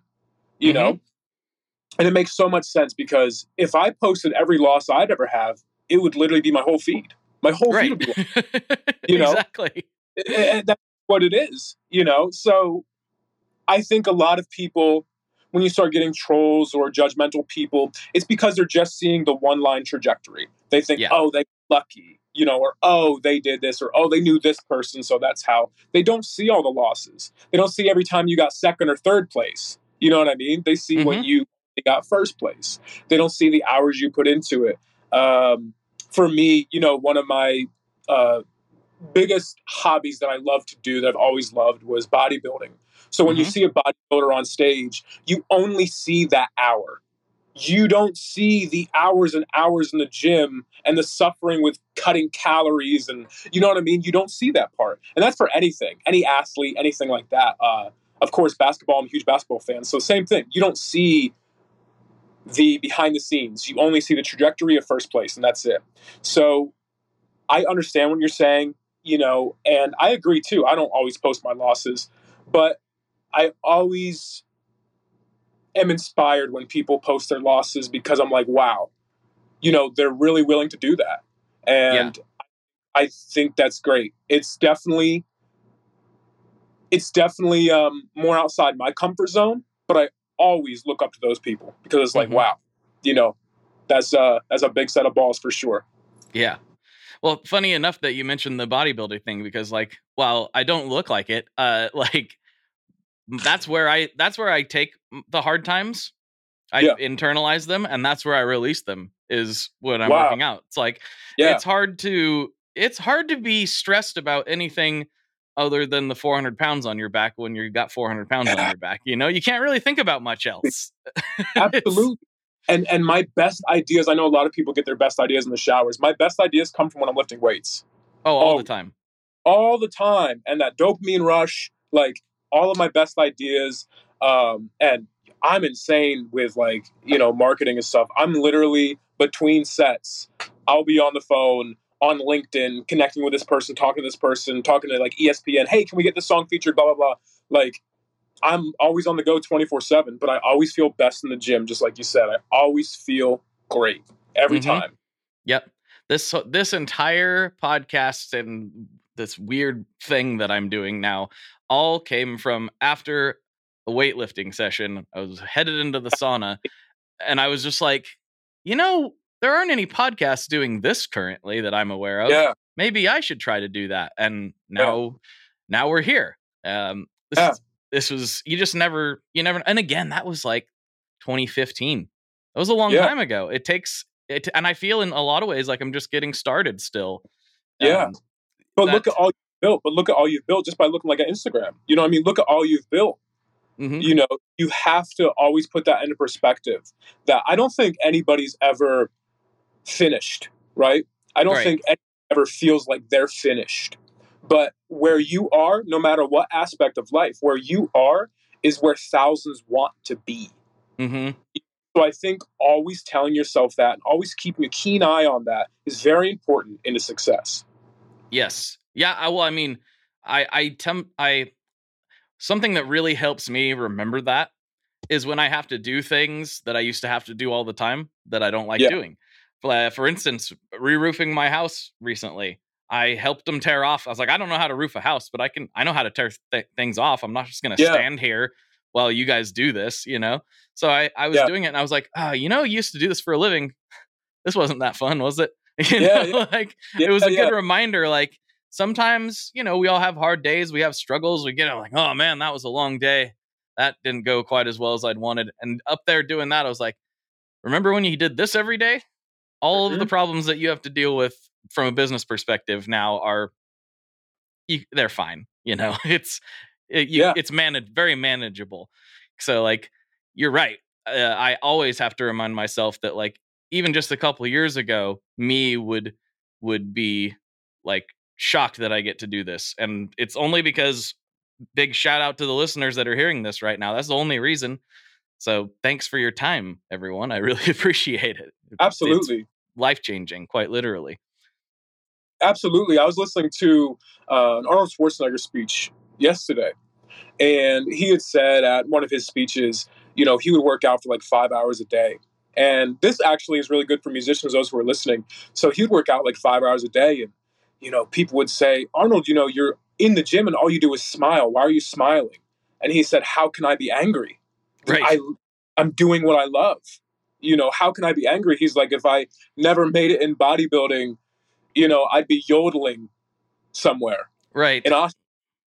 you mm-hmm. know? And it makes so much sense because if I posted every loss I'd ever have, it would literally be my whole feed. My whole right. feed would be, (laughs) you know? exactly. And that's what it is, you know? So I think a lot of people, when you start getting trolls or judgmental people, it's because they're just seeing the one line trajectory. They think, yeah. oh, they lucky, you know, or oh, they did this, or oh, they knew this person, so that's how. They don't see all the losses. They don't see every time you got second or third place. You know what I mean? They see mm-hmm. when you got first place. They don't see the hours you put into it. Um, for me, you know, one of my uh, biggest hobbies that I love to do that I've always loved was bodybuilding. So when mm-hmm. you see a bodybuilder on stage, you only see that hour. You don't see the hours and hours in the gym and the suffering with cutting calories and you know what I mean. You don't see that part, and that's for anything, any athlete, anything like that. Uh, of course, basketball. I'm a huge basketball fan, so same thing. You don't see the behind the scenes. You only see the trajectory of first place, and that's it. So I understand what you're saying, you know, and I agree too. I don't always post my losses, but I always am inspired when people post their losses because I'm like, wow, you know, they're really willing to do that. And yeah. I think that's great. It's definitely it's definitely um, more outside my comfort zone, but I always look up to those people because it's like, mm-hmm. wow, you know, that's uh that's a big set of balls for sure. Yeah. Well, funny enough that you mentioned the bodybuilding thing because like, while I don't look like it, uh (laughs) like that's where I that's where I take the hard times. I yeah. internalize them and that's where I release them is when I'm wow. working out. It's like yeah. it's hard to it's hard to be stressed about anything other than the 400 pounds on your back when you've got 400 pounds on (laughs) your back. You know, you can't really think about much else. (laughs) Absolutely. and and my best ideas, I know a lot of people get their best ideas in the showers. My best ideas come from when I'm lifting weights. Oh, all oh, the time. All the time. And that dopamine rush, like all of my best ideas. Um, and I'm insane with like, you know, marketing and stuff. I'm literally between sets. I'll be on the phone on LinkedIn, connecting with this person, talking to this person, talking to like ESPN. Hey, can we get this song featured? Blah blah blah. Like, I'm always on the go 24 seven, but I always feel best in the gym, just like you said. I always feel great every mm-hmm. time. Yep. This this entire podcast and this weird thing that I'm doing now all came from after a weightlifting session. I was headed into the sauna (laughs) and I was just like, you know, there aren't any podcasts doing this currently that I'm aware of. Yeah. Maybe I should try to do that. And now, yeah. now we're here. Um, this, yeah. this was you just never, you never. And again, that was like 2015. That was a long time ago. It takes it, and I feel in a lot of ways like I'm just getting started still. Yeah. Um, but look at all you've built. But look at all you've built just by looking like an Instagram. You know, I mean, look at all you've built. Mm-hmm. You know, you have to always put that into perspective. That I don't think anybody's ever finished, right? I don't right. think anyone ever feels like they're finished. But where you are, no matter what aspect of life, where you are is where thousands want to be. Mm-hmm. So I think always telling yourself that and always keeping a keen eye on that is very important in into success. Yes. Yeah. I, well, I mean, I I tem- I something that really helps me remember that is when I have to do things that I used to have to do all the time that I don't like Yeah. doing. For, for instance, re-roofing my house recently. I helped them tear off. I was like, I don't know how to roof a house, but I can. I know how to tear th- things off. I'm not just gonna Yeah. stand here while you guys do this, you know. So I I was Yeah. doing it, and I was like, ah, you know, you used to do this for a living. This wasn't that fun, was it? (laughs) You Yeah, know, like Yeah, it was a yeah. good reminder. Like sometimes, you know, we all have hard days, we have struggles. We get like, oh man, that was a long day. That didn't go quite as well as I'd wanted. And up there doing that, I was like, remember when you did this every day? All of the Mhm. problems that you have to deal with from a business perspective now are you, they're fine. You know, (laughs) it's it, you, Yeah. it's managed very manageable. So like you're right. Uh, I always have to remind myself that like even just a couple of years ago, me would would be like shocked that I get to do this, and it's only because big shout out to the listeners that are hearing this right now. That's the only reason. So thanks for your time, everyone. I (laughs) really appreciate it. Absolutely. life changing, quite literally. Absolutely. I was listening to uh, an Arnold Schwarzenegger speech yesterday, and he had said at one of his speeches, you know, he would work out for like five hours a day. And this actually is really good for musicians, those who are listening. So he would work out like five hours a day, and, you know, people would say, Arnold, you know, you're in the gym and all you do is smile. Why are you smiling? And he said, How can I be angry? Right. I, I'm doing what I love. You know, how can I be angry? He's like, if I never made it in bodybuilding, you know, I'd be yodeling somewhere right. in Austin,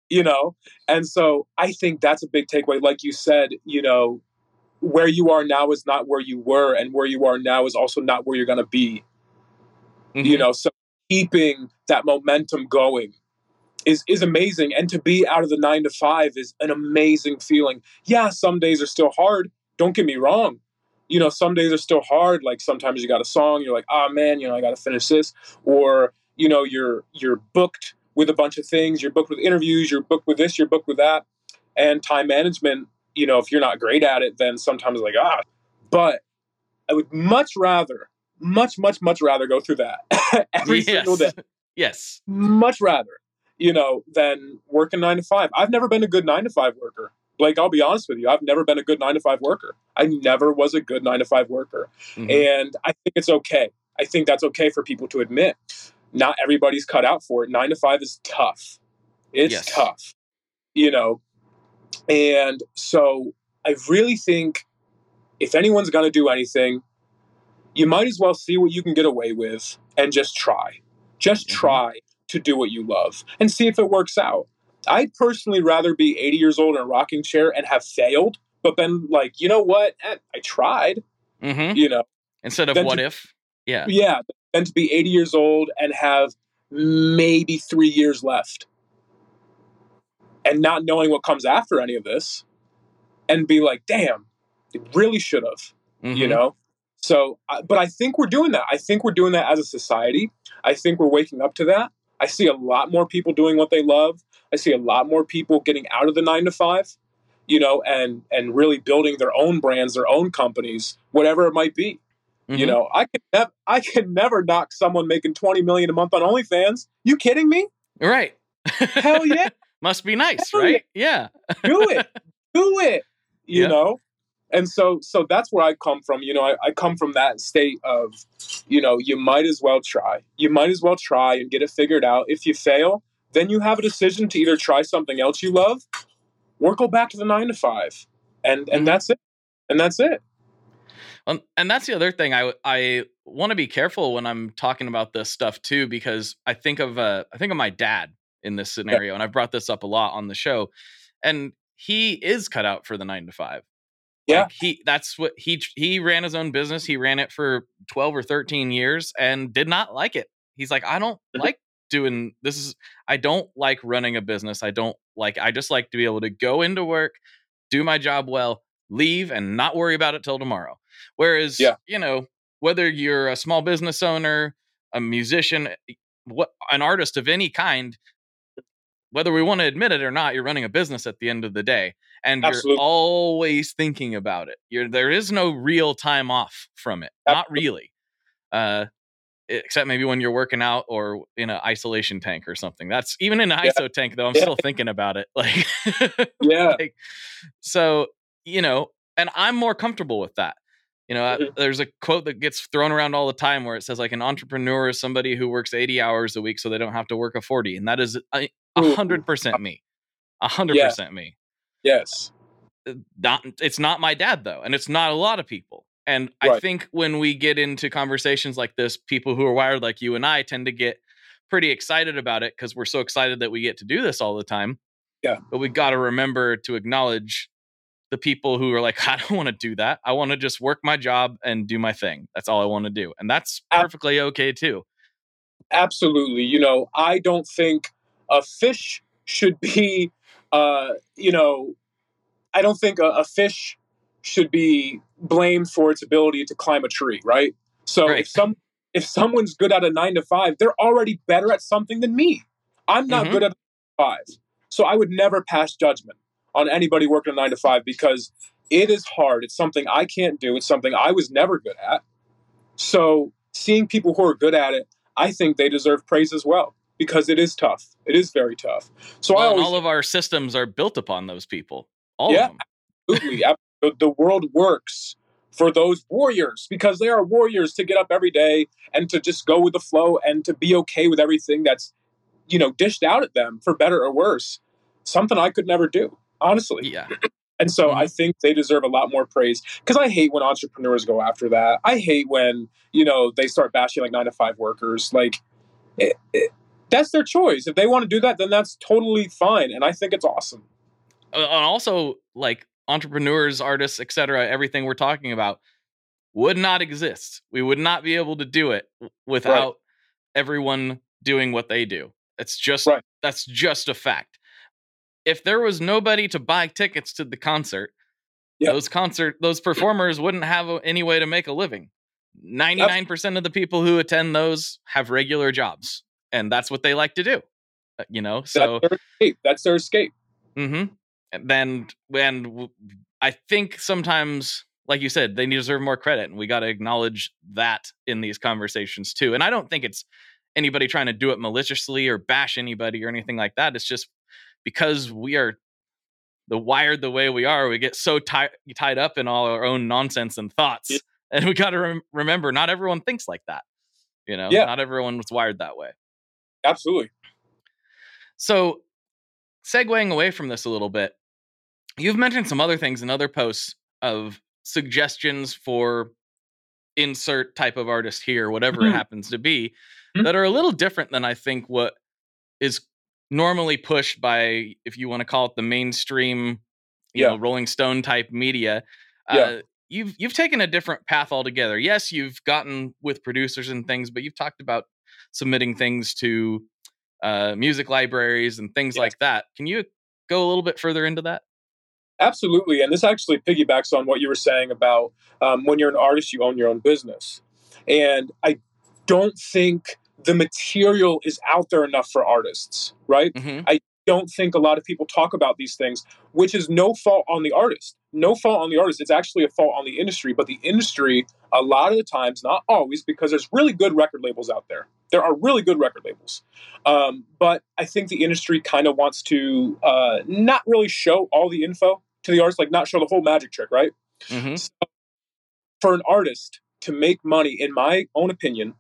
you know? And so I think that's a big takeaway. Like you said, you know, where you are now is not where you were, and where you are now is also not where you're going to be, you Mhm. know? So keeping that momentum going is, is amazing. And to be out of the nine to five is an amazing feeling. Yeah, some days are still hard. Don't get me wrong. You know, some days are still hard. Like sometimes you got a song, you're like, oh man, you know, I got to finish this. Or, you know, you're you're booked with a bunch of things. You're booked with interviews. You're booked with this. You're booked with that. And time management, you know, if you're not great at it, then sometimes like ah. But I would much rather, much, much, much rather go through that (laughs) every single day yes. much rather, you know, than working nine to five. I've never been a good nine to five worker. Like, I'll be honest with you, I've never been a good nine to five worker. I never was a good nine to five worker. Mhm. And I think it's okay. I think that's okay for people to admit. Not everybody's cut out for it. Nine to five is tough. It's Yes. tough, you know. And so I really think if anyone's going to do anything, you might as well see what you can get away with and just try. Just Mhm. try to do what you love and see if it works out. I'd personally rather be 80 years old in a rocking chair and have failed, but then, like, you know what? Eh, I tried, Mhm. you know? Instead of what to- if? Yeah. Yeah, than to be 80 years old and have maybe three years left and not knowing what comes after any of this and be like, damn, it really should have, you Mhm. know? So, but I think we're doing that. I think we're doing that as a society. I think we're waking up to that. I see a lot more people doing what they love. I see a lot more people getting out of the nine to five, you know, and and really building their own brands, their own companies, whatever it might be. You Mhm. know, I can never, I can never knock someone making twenty million a month on OnlyFans. You kidding me? Right. (laughs) Hell yeah, Must be nice, Hell right? Yeah. do it, (laughs) do it. You Yeah. know, and so so that's where I come from. You know, I, I come from that state of, you know, you might as well try. You might as well try and get it figured out. If you fail, then you have a decision to either try something else you love, or go back to the nine to five, and and Mhm. that's it. And that's it. Um, and that's the other thing I I want to be careful when I'm talking about this stuff too because I think of uh I think of my dad in this scenario and I've brought this up a lot on the show and he is cut out for the 9 to 5. Yeah. Like he that's what he he ran his own business. He ran it for 12 or 13 years and did not like it. He's like I don't Mhm. like doing this is I don't like running a business. I don't like I just like to be able to go into work, do my job well, leave and not worry about it till tomorrow. Whereas, Yeah. you know, whether you're a small business owner, a musician, what an artist of any kind, whether we want to admit it or not, you're running a business at the end of the day, and Absolutely. you're always thinking about it. You're there is no real time off from it, not really. Uh, except maybe when you're working out or in an isolation tank or something. That's even in an Yeah. ISO tank though. I'm Yeah. still thinking about it. (laughs) Like, Yeah. like, so you know, and I'm more comfortable with that. You know, uh, Mhm. there's a quote that gets thrown around all the time where it says like an entrepreneur is somebody who works 80 hours a week so they don't have to work a 40, and that is a a Ooh. Hundred percent me, a hundred Yeah. percent me Yes. Uh, not it's not my dad though and it's not a lot of people and i think when we get into conversations like this people who are wired like you and i tend to get pretty excited about it because we're so excited that we get to do this all the time Yeah. but we got to remember to acknowledge the people who are like (laughs) i don't want to do that i want to just work my job and do my thing that's all i want to do and that's perfectly okay too Absolutely. You know, I don't think a fish should be, uh, you know, I don't think a, a fish should be blamed for its ability to climb a tree, right? So Right. if some if someone's good at a nine to five, they're already better at something than me. I'm not Mhm. good at five, so I would never pass judgment on anybody working a nine to five because it is hard. It's something I can't do. It's something I was never good at. So seeing people who are good at it, I think they deserve praise as well because it is tough. It is very tough. So Well, and always all of our systems are built upon those people all Yeah. of them absolutely the, the world works for those warriors because they are warriors to get up every day and to just go with the flow and to be okay with everything that's you know dished out at them for better or worse. Something I could never do, honestly. yeah (clears throat) And so Mhm. I think they deserve a lot more praise because I hate when entrepreneurs go after that. I hate when, you know, they start bashing like nine to five workers. Like, it, it, that's their choice. If they want to do that, then that's totally fine. And I think it's awesome. Uh, and also like entrepreneurs artists etc everything we're talking about would not exist we would not be able to do it without everyone doing what they do it's just Right. that's just a fact if there was nobody to buy tickets to the concert Yeah. those concert those performers wouldn't have any way to make a living 99% of the people who attend those have regular jobs and that's what they like to do Uh, you know so that's their escape. That's their escape. Mm-hmm. And then and I think sometimes, like you said, they deserve more credit, and we got to acknowledge that in these conversations too. And I don't think it's anybody trying to do it maliciously or bash anybody or anything like that. It's just because we are the wired the way we are, we get so tied tied up in all our own nonsense and thoughts, Yeah. (laughs) and we got to rem- remember not everyone thinks like that. You know, Yeah. not everyone was wired that way. Absolutely. So, segueing away from this a little bit, you've mentioned some other things in other posts of suggestions for insert type of artist here, whatever it Mhm. happens to be, Mhm. that are a little different than I think what is normally pushed by, if you want to call it the mainstream, you Yeah. know, Rolling Stone type media. Yeah. Uh, you've you've taken a different path altogether. Yes, you've gotten with producers and things, but you've talked about submitting things to uh, music libraries and things Yes. like that. Can you go a little bit further into that? Absolutely. And this actually piggybacks on what you were saying about um, when you're an artist, you own your own business. And I don't think the material is out there enough for artists, right? Mm-hmm. Don't think a lot of people talk about these things, which is no fault on the artist. No fault on the artist. It's actually a fault on the industry. But the industry, a lot of the times, not always, because there's really good record labels out there. There are really good record labels. Um, but I think the industry kind of wants to uh, not really show all the info to the artist, like not show the whole magic trick, right? Mm-hmm. for an artist to make money, in my own opinion,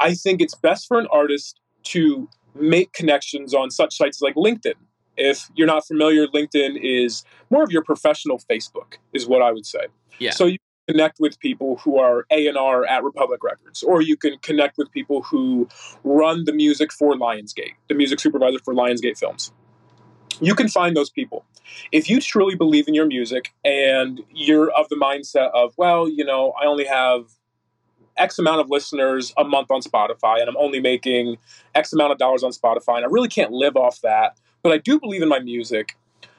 I think it's best for an artist to make connections on such sites like LinkedIn. If you're not familiar, LinkedIn is more of your professional Facebook, is what I would say. Yeah. So you connect with people who are A&R at Republic Records, or you can connect with people who run the music for Lionsgate, the music supervisor for Lionsgate Films. You can find those people if you truly believe in your music and you're of the mindset of, well, you know, I only have X amount of listeners a month on Spotify and I'm only making X amount of dollars on Spotify and I really can't live off that, but I do believe in my music.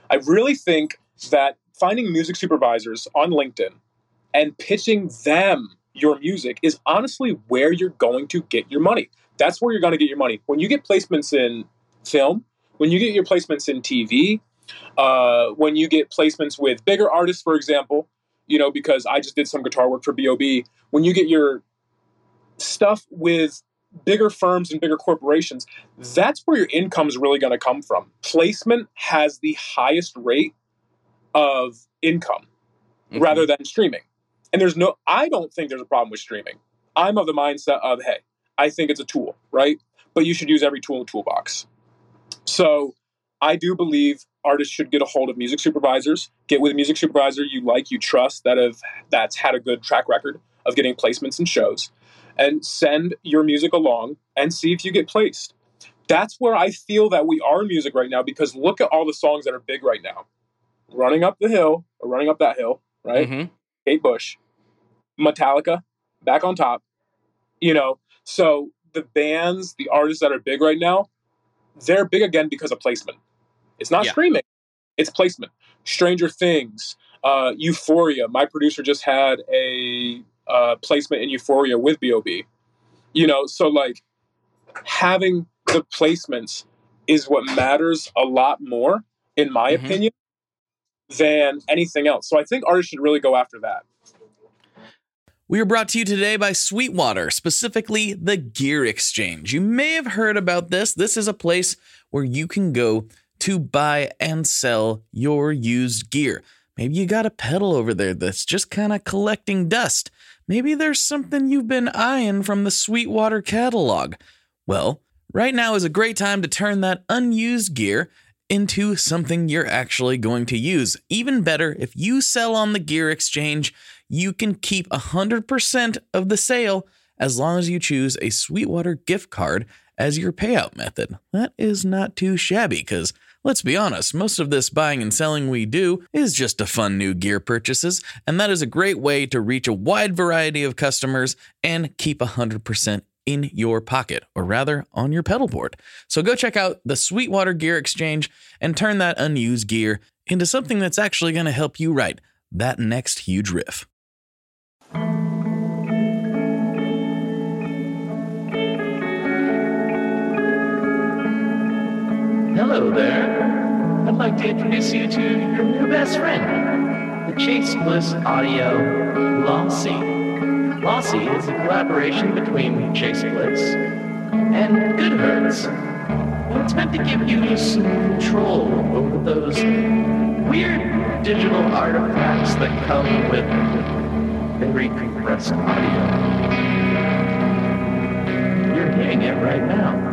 I really think that finding music supervisors on LinkedIn and pitching them your music is honestly where you're going to get your money. That's where you're going to get your money. When you get placements in film, when you get your placements in TV, uh, when you get placements with bigger artists, for example, you know, because I just did some guitar work for B.O.B. When you get your stuff with bigger firms and bigger corporations, that's where your income is really going to come from. Placement has the highest rate of income mm-hmm. rather than streaming. And there's no, I don't think there's a problem with streaming. I'm of the mindset of, hey, I think it's a tool, right? But you should use every tool in the toolbox. So I do believe artists should get a hold of music supervisors. Get with a music supervisor you like, you trust, that have that's had a good track record of getting placements and shows, and send your music along and see if you get placed. That's where I feel that we are in music right now because look at all the songs that are big right now. Running up the hill, or running up that hill, right? Mm-hmm. Kate Bush, Metallica, back on top. You know, so the bands, the artists that are big right now, they're big again because of placement. It's not yeah. streaming, it's placement. Stranger Things, uh, Euphoria. My producer just had a uh, placement in Euphoria with B.O.B. You know, so like having the placements is what matters a lot more, in my mm-hmm. opinion, than anything else. So I think artists should really go after that. We are brought to you today by Sweetwater, specifically the Gear Exchange. You may have heard about this. This is a place where you can go to buy and sell your used gear. Maybe you got a pedal over there that's just kind of collecting dust. Maybe there's something you've been eyeing from the Sweetwater catalog. Well, right now is a great time to turn that unused gear into something you're actually going to use. Even better, if you sell on the Gear Exchange, you can keep 100% of the sale as long as you choose a Sweetwater gift card as your payout method. That is not too shabby because let's be honest, most of this buying and selling we do is just to fund new gear purchases, and that is a great way to reach a wide variety of customers and keep 100% in your pocket, or rather on your pedal board. So go check out the Sweetwater Gear Exchange and turn that unused gear into something that's actually going to help you write that next huge riff. Hello there. I'd like to introduce you to your new best friend, the Chase Bliss Audio Lossy. Lossy is a collaboration between Chase Bliss and Goodhertz. And it's meant to give you some control over those weird digital artifacts that come with very compressed audio. You're hearing it right now.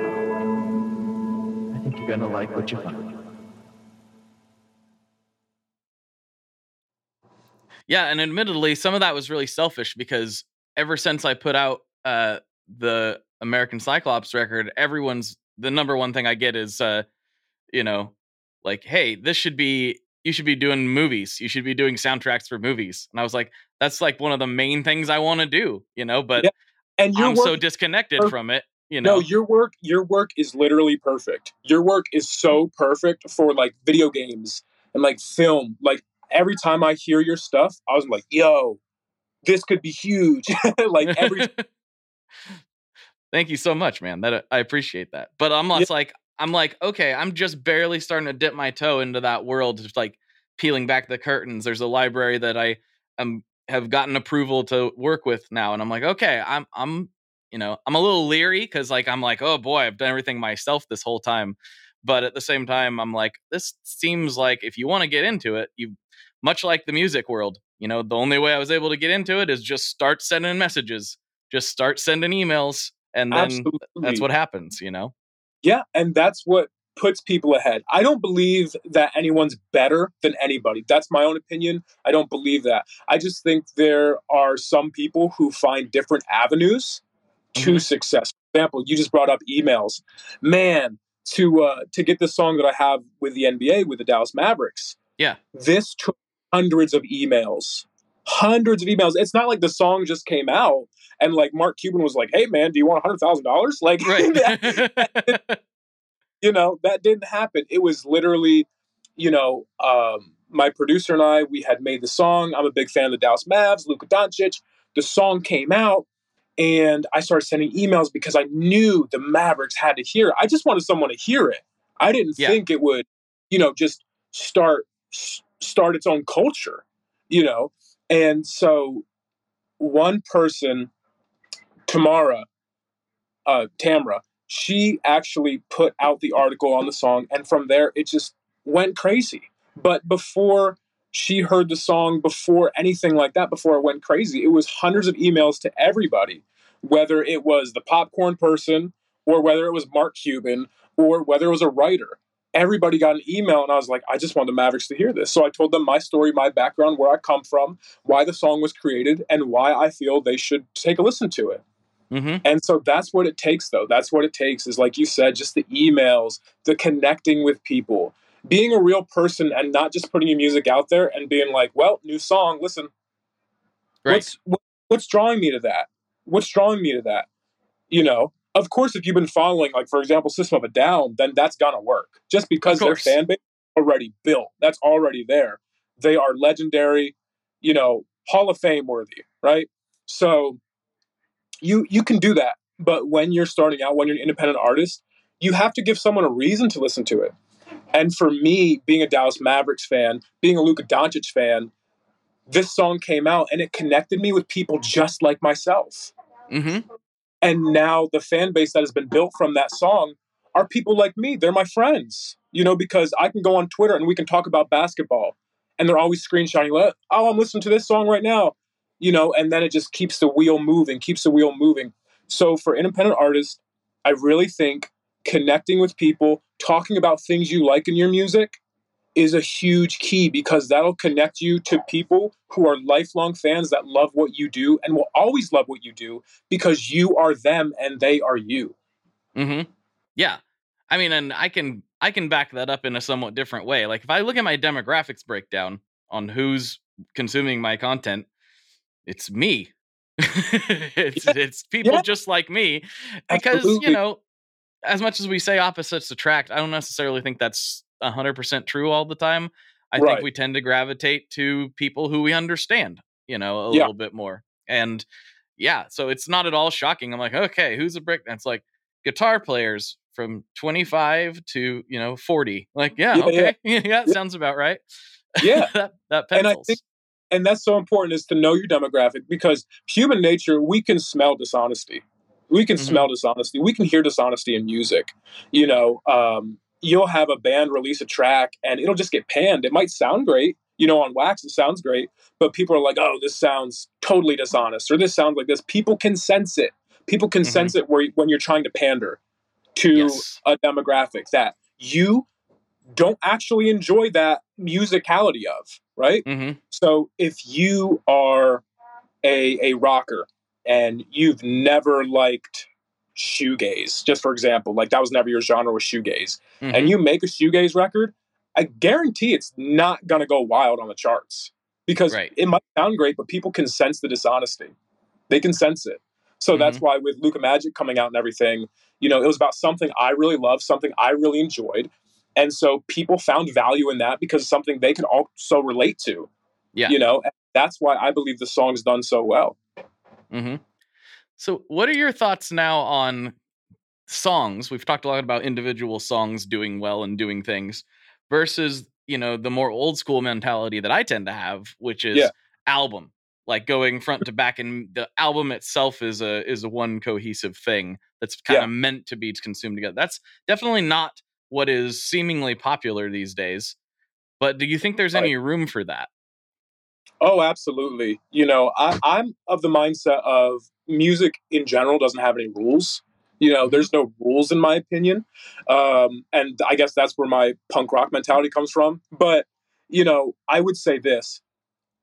Think you're going to like what you find. Yeah, and admittedly, some of that was really selfish because ever since I put out uh, the American Cyclops record, everyone's the number one thing I get is, uh, you know, like, hey, this should be you should be doing movies. You should be doing soundtracks for movies. And I was like, that's like one of the main things I want to do, you know, but yeah. and I'm so disconnected from it. You know, no, your work, your work is literally perfect. Your work is so perfect for like video games and like film. Like every time I hear your stuff, I was like, yo, this could be huge. (laughs) like every (laughs) Thank you so much, man. That uh, I appreciate that. But I'm yeah. like, I'm like, okay, I'm just barely starting to dip my toe into that world, just like peeling back the curtains. There's a library that I am have gotten approval to work with now, and I'm like, okay, I'm I'm you know I'm a little leery because like I'm like, oh boy, I've done everything myself this whole time, but at the same time, I'm like, this seems like if you want to get into it, you much like the music world, you know, the only way I was able to get into it is just start sending messages, just start sending emails, and then Absolutely. that's what happens, you know. Yeah, and that's what puts people ahead. I don't believe that anyone's better than anybody. That's my own opinion. I don't believe that. I just think there are some people who find different avenues to mm-hmm. success. For example, you just brought up emails. Man, to uh, to get the song that I have with the NBA with the Dallas Mavericks. Yeah. This took hundreds of emails. Hundreds of emails. It's not like the song just came out and like Mark Cuban was like, "Hey man, do you want a hundred thousand dollars?" (laughs) Like, right. (laughs) you know, that didn't happen. It was literally, you know, um, my producer and I, we had made the song. I'm a big fan of the Dallas Mavs, Luka Doncic. The song came out, and I started sending emails because I knew the Mavericks had to hear it. I just wanted someone to hear it. I didn't Yeah. think it would, you know, just start start its own culture, you know. And so, one person, Tamara, uh, Tamra, she actually put out the article on the song, and from there it just went crazy. But before she heard the song, before anything like that, before it went crazy, it was hundreds of emails to everybody, whether it was the popcorn person or whether it was Mark Cuban or whether it was a writer. Everybody got an email, and I was like, I just want the Mavericks to hear this. So I told them my story, my background, where I come from, why the song was created, and why I feel they should take a listen to it. hmm And so that's what it takes, though. That's what it takes is, like you said, just the emails, the connecting with people, being a real person and not just putting your music out there and being like, well, new song, listen, Right. what's what, what's drawing me to that? What's drawing me to that? You know, of course, if you've been following, like for example, System of a Down, then that's gonna work. Just because their fan base already built, that's already there. They are legendary, you know, Hall of Fame worthy, right? So you you can do that, but when you're starting out, when you're an independent artist, you have to give someone a reason to listen to it. And for me, being a Dallas Mavericks fan, being a Luka Doncic fan, this song came out and it connected me with people just like myself. hmm And now the fan base that has been built from that song are people like me. They're my friends, you know, because I can go on Twitter and we can talk about basketball and they're always screenshotting, "Well, oh, I'm listening to this song right now, you know, and then it just keeps the wheel moving, keeps the wheel moving. So for independent artists, I really think connecting with people, talking about things you like in your music is a huge key because that'll connect you to people who are lifelong fans that love what you do and will always love what you do because you are them and they are you. hmm Yeah. I mean, and I can I can back that up in a somewhat different way. Like if I look at my demographics breakdown on who's consuming my content, it's me. (laughs) it's Yeah. it's people Yeah. just like me. Because, Absolutely. you know, as much as we say opposites attract, I don't necessarily think that's 100% true all the time. I think we tend to gravitate to people who we understand, you know, a Yeah. little bit more. And yeah, so it's not at all shocking. I'm like, okay, who's a brick? And it's like guitar players from 25 to, you know, 40. Like, (laughs) yeah, Yeah, yeah. okay. (laughs) Yeah, that sounds about right. Yeah. (laughs) that, that And I pencils. think- and that's so important is to know your demographic because human nature we can smell dishonesty we can Mhm. smell dishonesty. We can hear dishonesty in music. You know um, you'll have a band release a track and it'll just get panned. It might sound great. You know on wax it sounds great but people are like oh this sounds totally dishonest or this sounds like this. People can sense it. People can Mhm. sense it where, when you're trying to pander to yes. a demographic that you don't actually enjoy that musicality of right? Hmm so if you are a a rocker and you've never liked shoegaze, just for example, like that was never your genre was shoegaze, Mm-hmm. and you make a shoegaze record, I guarantee it's not gonna go wild on the charts because Right. it might sound great, but people can sense the dishonesty. They can sense it. So that's Mm-hmm. why with Luka Magic coming out and everything, you know, it was about something I really loved, something I really enjoyed. And so people found value in that because it's something they can also relate to Yeah. you know and that's why i believe the song's done so well hmm So, what are your thoughts now on songs? We've talked a lot about individual songs doing well and doing things versus, you know, the more old school mentality that I tend to have, which is Yeah. album, like going front (laughs) to back, and the album itself is a is a one cohesive thing that's kind Yeah. of meant to be consumed together. That's definitely not what is seemingly popular these days. But do you think there's any room for that? Oh absolutely. You know I, i'm of the mindset of music in general doesn't have any rules. You know there's no rules in my opinion. Um, and i guess that's where my punk rock mentality comes from. But you know i would say this.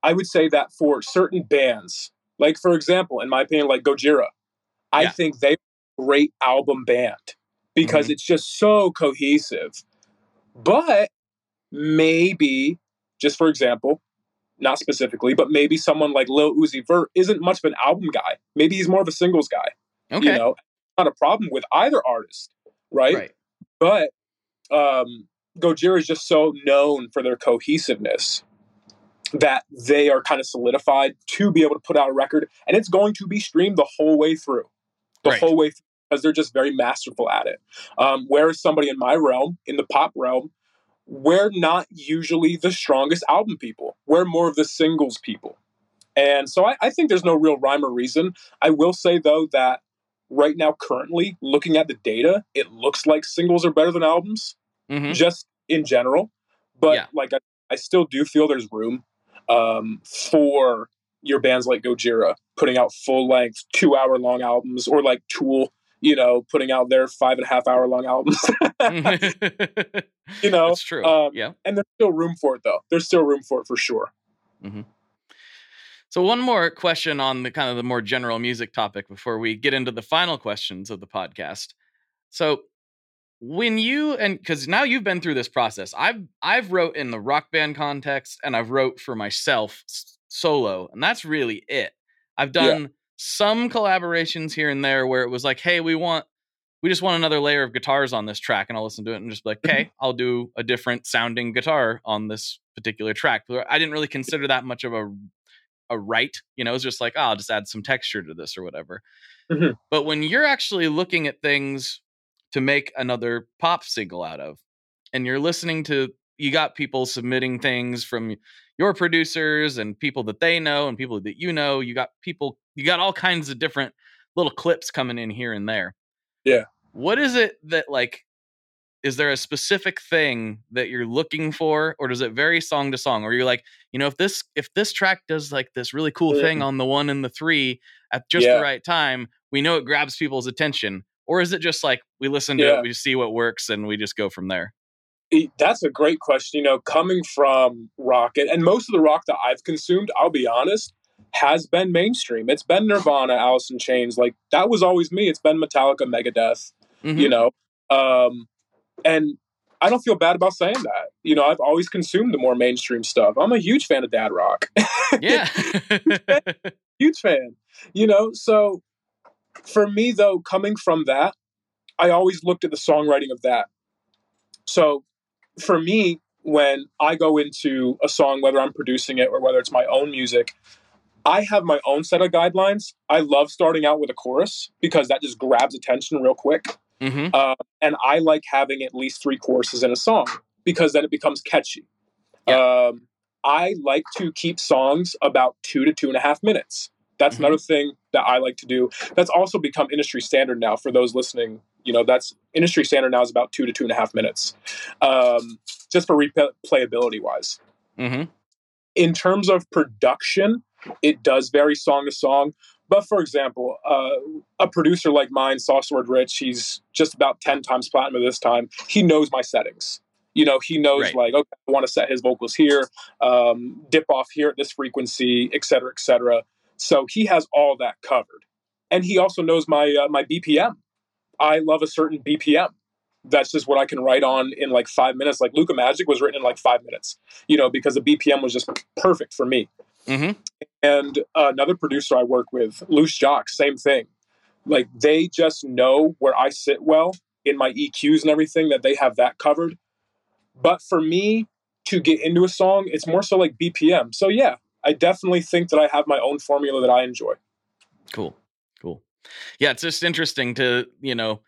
I would say that for certain bands like for example in my opinion like gojira i Yeah. think they're a great album band because it's just so cohesive. But maybe just for example not specifically, but maybe someone like Lil Uzi Vert isn't much of an album guy. Maybe he's more of a singles guy. Okay. You know, not a problem with either artist, right? right. But um, Gojira is just so known for their cohesiveness that they are kind of solidified to be able to put out a record, and it's going to be streamed the whole way through, the Right. whole way through, because they're just very masterful at it. Um, whereas somebody in my realm, in the pop realm, we're not usually the strongest album people. We're more of the singles people. And so I, I think there's no real rhyme or reason. I will say, though, that right now, currently, looking at the data, it looks like singles are better than albums, Mhm. just in general. But Yeah. like, I, I still do feel there's room um, for your bands like Gojira putting out full length, two hour long albums, or like Tool, you know, putting out their five and a half hour long albums. (laughs) (laughs) you know, That's true. um, yeah. and there's still room for it, though. There's still room for it for sure. So one more question on the kind of the more general music topic before we get into the final questions of the podcast. So when you and because now you've been through this process, I've I've wrote in the rock band context and I've wrote for myself solo, and that's really it. I've Yeah. Some collaborations here and there where it was like, hey, we want we just want another layer of guitars on this track, and I'll listen to it and just be like, okay, I'll do a different sounding guitar on this particular track. I didn't really consider that much of a a right. You know, it's just like, oh, I'll just add some texture to this or whatever. Mhm. But when you're actually looking at things to make another pop single out of, and you're listening to, you got people submitting things from your producers and people that they know and people that you know. You got people, you got all kinds of different little clips coming in here and there. Yeah. What is it that like is there a specific thing that you're looking for or does it vary song to song or you're like you know if this if this track does like this really cool thing Mm. on the one and the three at just Yeah. the right time we know it grabs people's attention or is it just like we listen to Yeah. it we see what works and we just go from there That's a great question. You know, coming from rock, and, and most of the rock that I've consumed, I'll be honest, has been mainstream. It's been Nirvana, Alice in Chains. Like that was always me. It's been Metallica, Megadeth. Mhm. You know, um, and I don't feel bad about saying that. You know, I've always consumed the more mainstream stuff. I'm a huge fan of dad rock. yeah (laughs) huge fan. You know, so for me though, coming from that, I always looked at the songwriting of that. So for me, when I go into a song, whether I'm producing it or whether it's my own music, I have my own set of guidelines. I love starting out with a chorus because that just grabs attention real quick. hmm Uh, and I like having at least three choruses in a song because then it becomes catchy. Um, I like to keep songs about two to two and a half minutes. That's Mhm. another thing that I like to do. That's also become industry standard now for those listening. You know, that's industry standard now is about two to two and a half minutes, um, just for replayability wise hmm in terms of production, it does vary song to song. But for example, uh, a producer like mine, Saw Sword Rich, he's just about 10 times platinum this time. He knows my settings. You know, he knows Right. like, okay, I want to set his vocals here, um, dip off here at this frequency, et cetera, et cetera. So he has all that covered. And he also knows my uh, my BPM. I love a certain BPM. That's just what I can write on in like five minutes. Like Luka Magic was written in like five minutes, you know, because the BPM was just perfect for me. hmm And uh, another producer I work with, Loose Jock, same thing. Like they just know where I sit well in my EQs and everything, that they have that covered. But for me to get into a song, it's more so like BPM. So yeah, I definitely think that I have my own formula that I enjoy. Cool. Cool. Yeah, it's just interesting to, you know,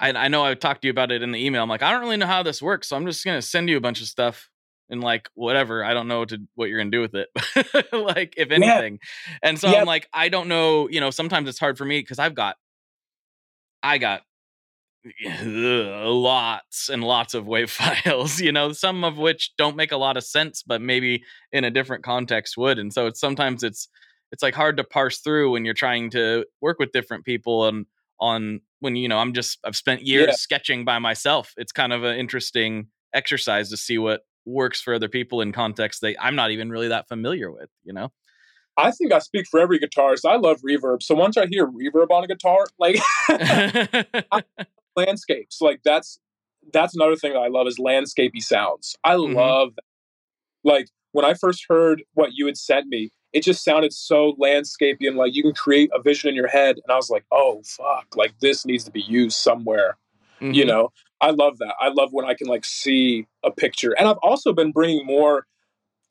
I, I know I talked to you about it in the email. I'm like, I don't really know how this works. So I'm just going to send you a bunch of stuff and like whatever. I don't know what, to, what you're going to do with it. (laughs) like, if anything. And so Yeah. I'm like, I don't know. You know, sometimes it's hard for me because I've got, I got (laughs) lots and lots of wave (laughs) files, you know, some of which don't make a lot of sense, but maybe in a different context would. And so it's sometimes it's, it's like hard to parse through when you're trying to work with different people and on when you know i'm just i've spent years Yeah. sketching by myself it's kind of an interesting exercise to see what works for other people in context that i'm not even really that familiar with you know I think I speak for every guitarist. I love reverb. So once I hear reverb on a guitar, like (laughs) (laughs) landscapes, like that's that's another thing that I love is landscapey sounds. I Mhm. love like when I first heard what you had sent me, it just sounded so landscapey and like you can create a vision in your head. And I was like, oh fuck, like this needs to be used somewhere. Mhm. You know, I love that. I love when I can like see a picture. And I've also been bringing more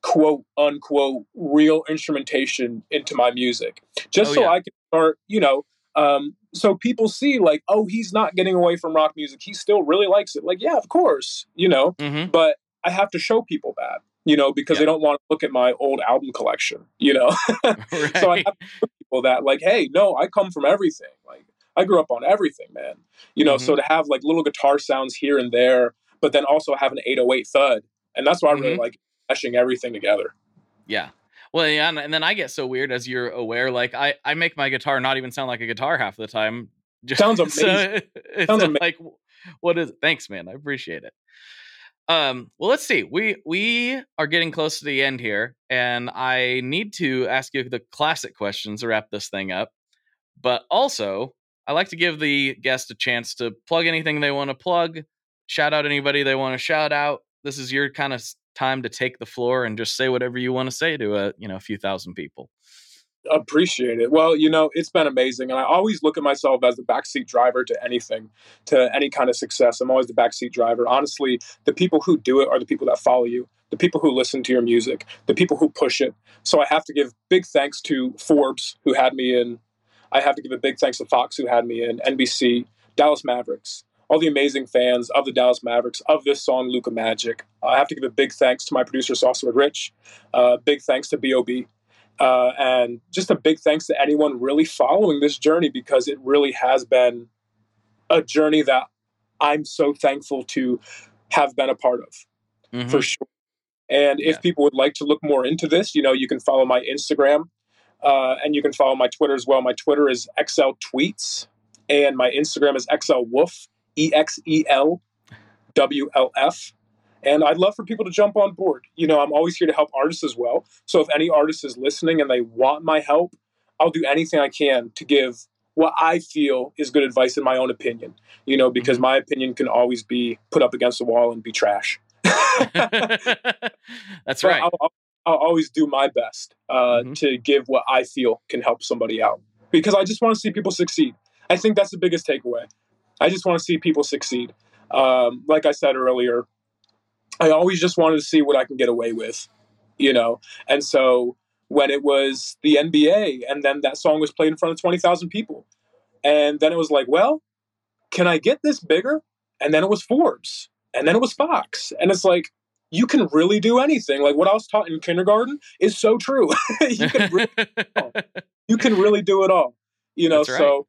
quote unquote real instrumentation into my music just Oh, so yeah. I can start, you know, um, so people see like, oh, he's not getting away from rock music. He still really likes it. Like, yeah, of course, you know, Mhm. but I have to show people that, you know, because Yeah. they don't want to look at my old album collection, you know. (laughs) so I have people that, like, hey, no, I come from everything. Like, I grew up on everything, man. You know, so mm-hmm. to have like little guitar sounds here and there, but then also have an 808 thud. And that's why I really mm-hmm. like meshing everything together. Yeah. Well, yeah, and, and then I get so weird as you're aware. Like I, I make my guitar not even sound like a guitar half the time. Just, (laughs) Sounds amazing. it's Sounds ama- like, what is? Thanks, man. I appreciate it. Um. Well, let's see. We we are getting close to the end here, and I need to ask you the classic questions to wrap this thing up. But also, I like to give the guest a chance to plug anything they want to plug, shout out anybody they want to shout out. This is your kind of time to take the floor and just say whatever you want to say to a you know a few thousand people. Appreciate it. Well, you know, it's been amazing. And I always look at myself as the backseat driver to anything, to any kind of success. I'm always the backseat driver. Honestly, the people who do it are the people that follow you, the people who listen to your music, the people who push it. So I have to give big thanks to Forbes, who had me in. I have to give a big thanks to Fox, who had me in, NBC, Dallas Mavericks, all the amazing fans of the Dallas Mavericks, of this song, Luka Magic. I have to give a big thanks to my producer, Saucer Rich. Uh, big thanks to B.O.B. Uh, and just a big thanks to anyone really following this journey because it really has been a journey that I'm so thankful to have been a part of Mhm. for sure. And if people would like to look more into this, you know, you can follow my Instagram uh, and you can follow my Twitter as well. My Twitter is XL Tweets and my Instagram is XL Wolf, E X E L W L F. And I'd love for people to jump on board. You know, I'm always here to help artists as well. So if any artist is listening and they want my help, I'll do anything I can to give what I feel is good advice in my own opinion. You know, because Mhm. my opinion can always be put up against the wall and be trash. (laughs) (laughs) That's right. I'll, I'll, I'll always do my best uh, Mhm. to give what I feel can help somebody out because I just want to see people succeed. I think that's the biggest takeaway. I just want to see people succeed. Um, like I said earlier, I always just wanted to see what I can get away with, you know. And so when it was the NBA, and then that song was played in front of twenty thousand people, and then it was like, well, can I get this bigger? And then it was Forbes, and then it was Fox, and it's like you can really do anything. Like what I was taught in kindergarten is so true. (laughs) you can re- (laughs) you can really do it all. You know, right. so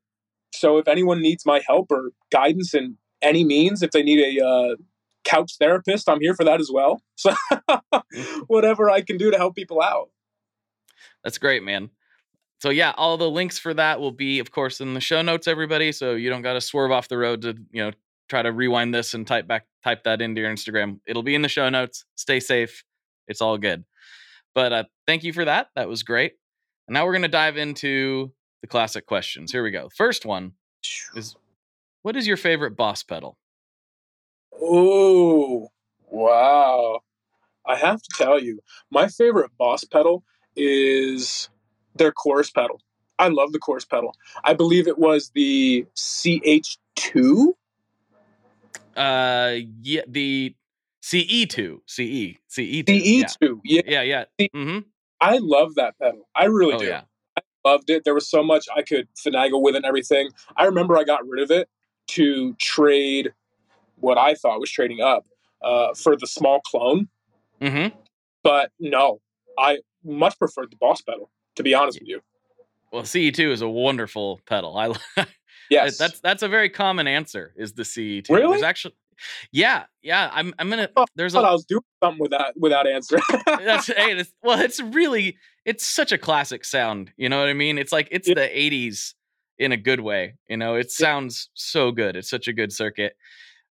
so if anyone needs my help or guidance in any means, if they need a uh, couch therapist, I'm here for that as well. (laughs) So whatever I can do to help people out. That's great, man. So yeah, all the links for that will be, of course, in the show notes, everybody. So you don't got to swerve off the road to, you know, try to rewind this and type back, type that into your Instagram. It'll be in the show notes. Stay safe. It's all good. But uh, thank you for that. That was great. And now we're gonna dive into the classic questions. Here we go. First one is, what is your favorite boss pedal? Oh, wow. I have to tell you, my favorite boss pedal is their chorus pedal. I love the chorus pedal. I believe it was the CH2. Uh, yeah, the CE2, CE, CE2. CE2. Yeah. Yeah, yeah. See, Mm-hmm. I love that pedal. I really Oh do. yeah. Loved it. There was so much I could finagle with and everything. I remember I got rid of it to trade what I thought was trading up uh, for the small clone. Mm-hmm. But no, I much preferred the boss pedal, to be honest with you. Well, CE2 is a wonderful pedal. I (laughs) Yes. that's that's a very common answer. Is the CE2? Really? There's actually, yeah, yeah. I'm I'm gonna. Oh, There's I thought I a. was doing something with that with that answer. That's hey, (laughs) it's, well, it's really it's such a classic sound. You know what I mean? It's like it's Yeah. the '80s in a good way. You know, it sounds so good. It's such a good circuit.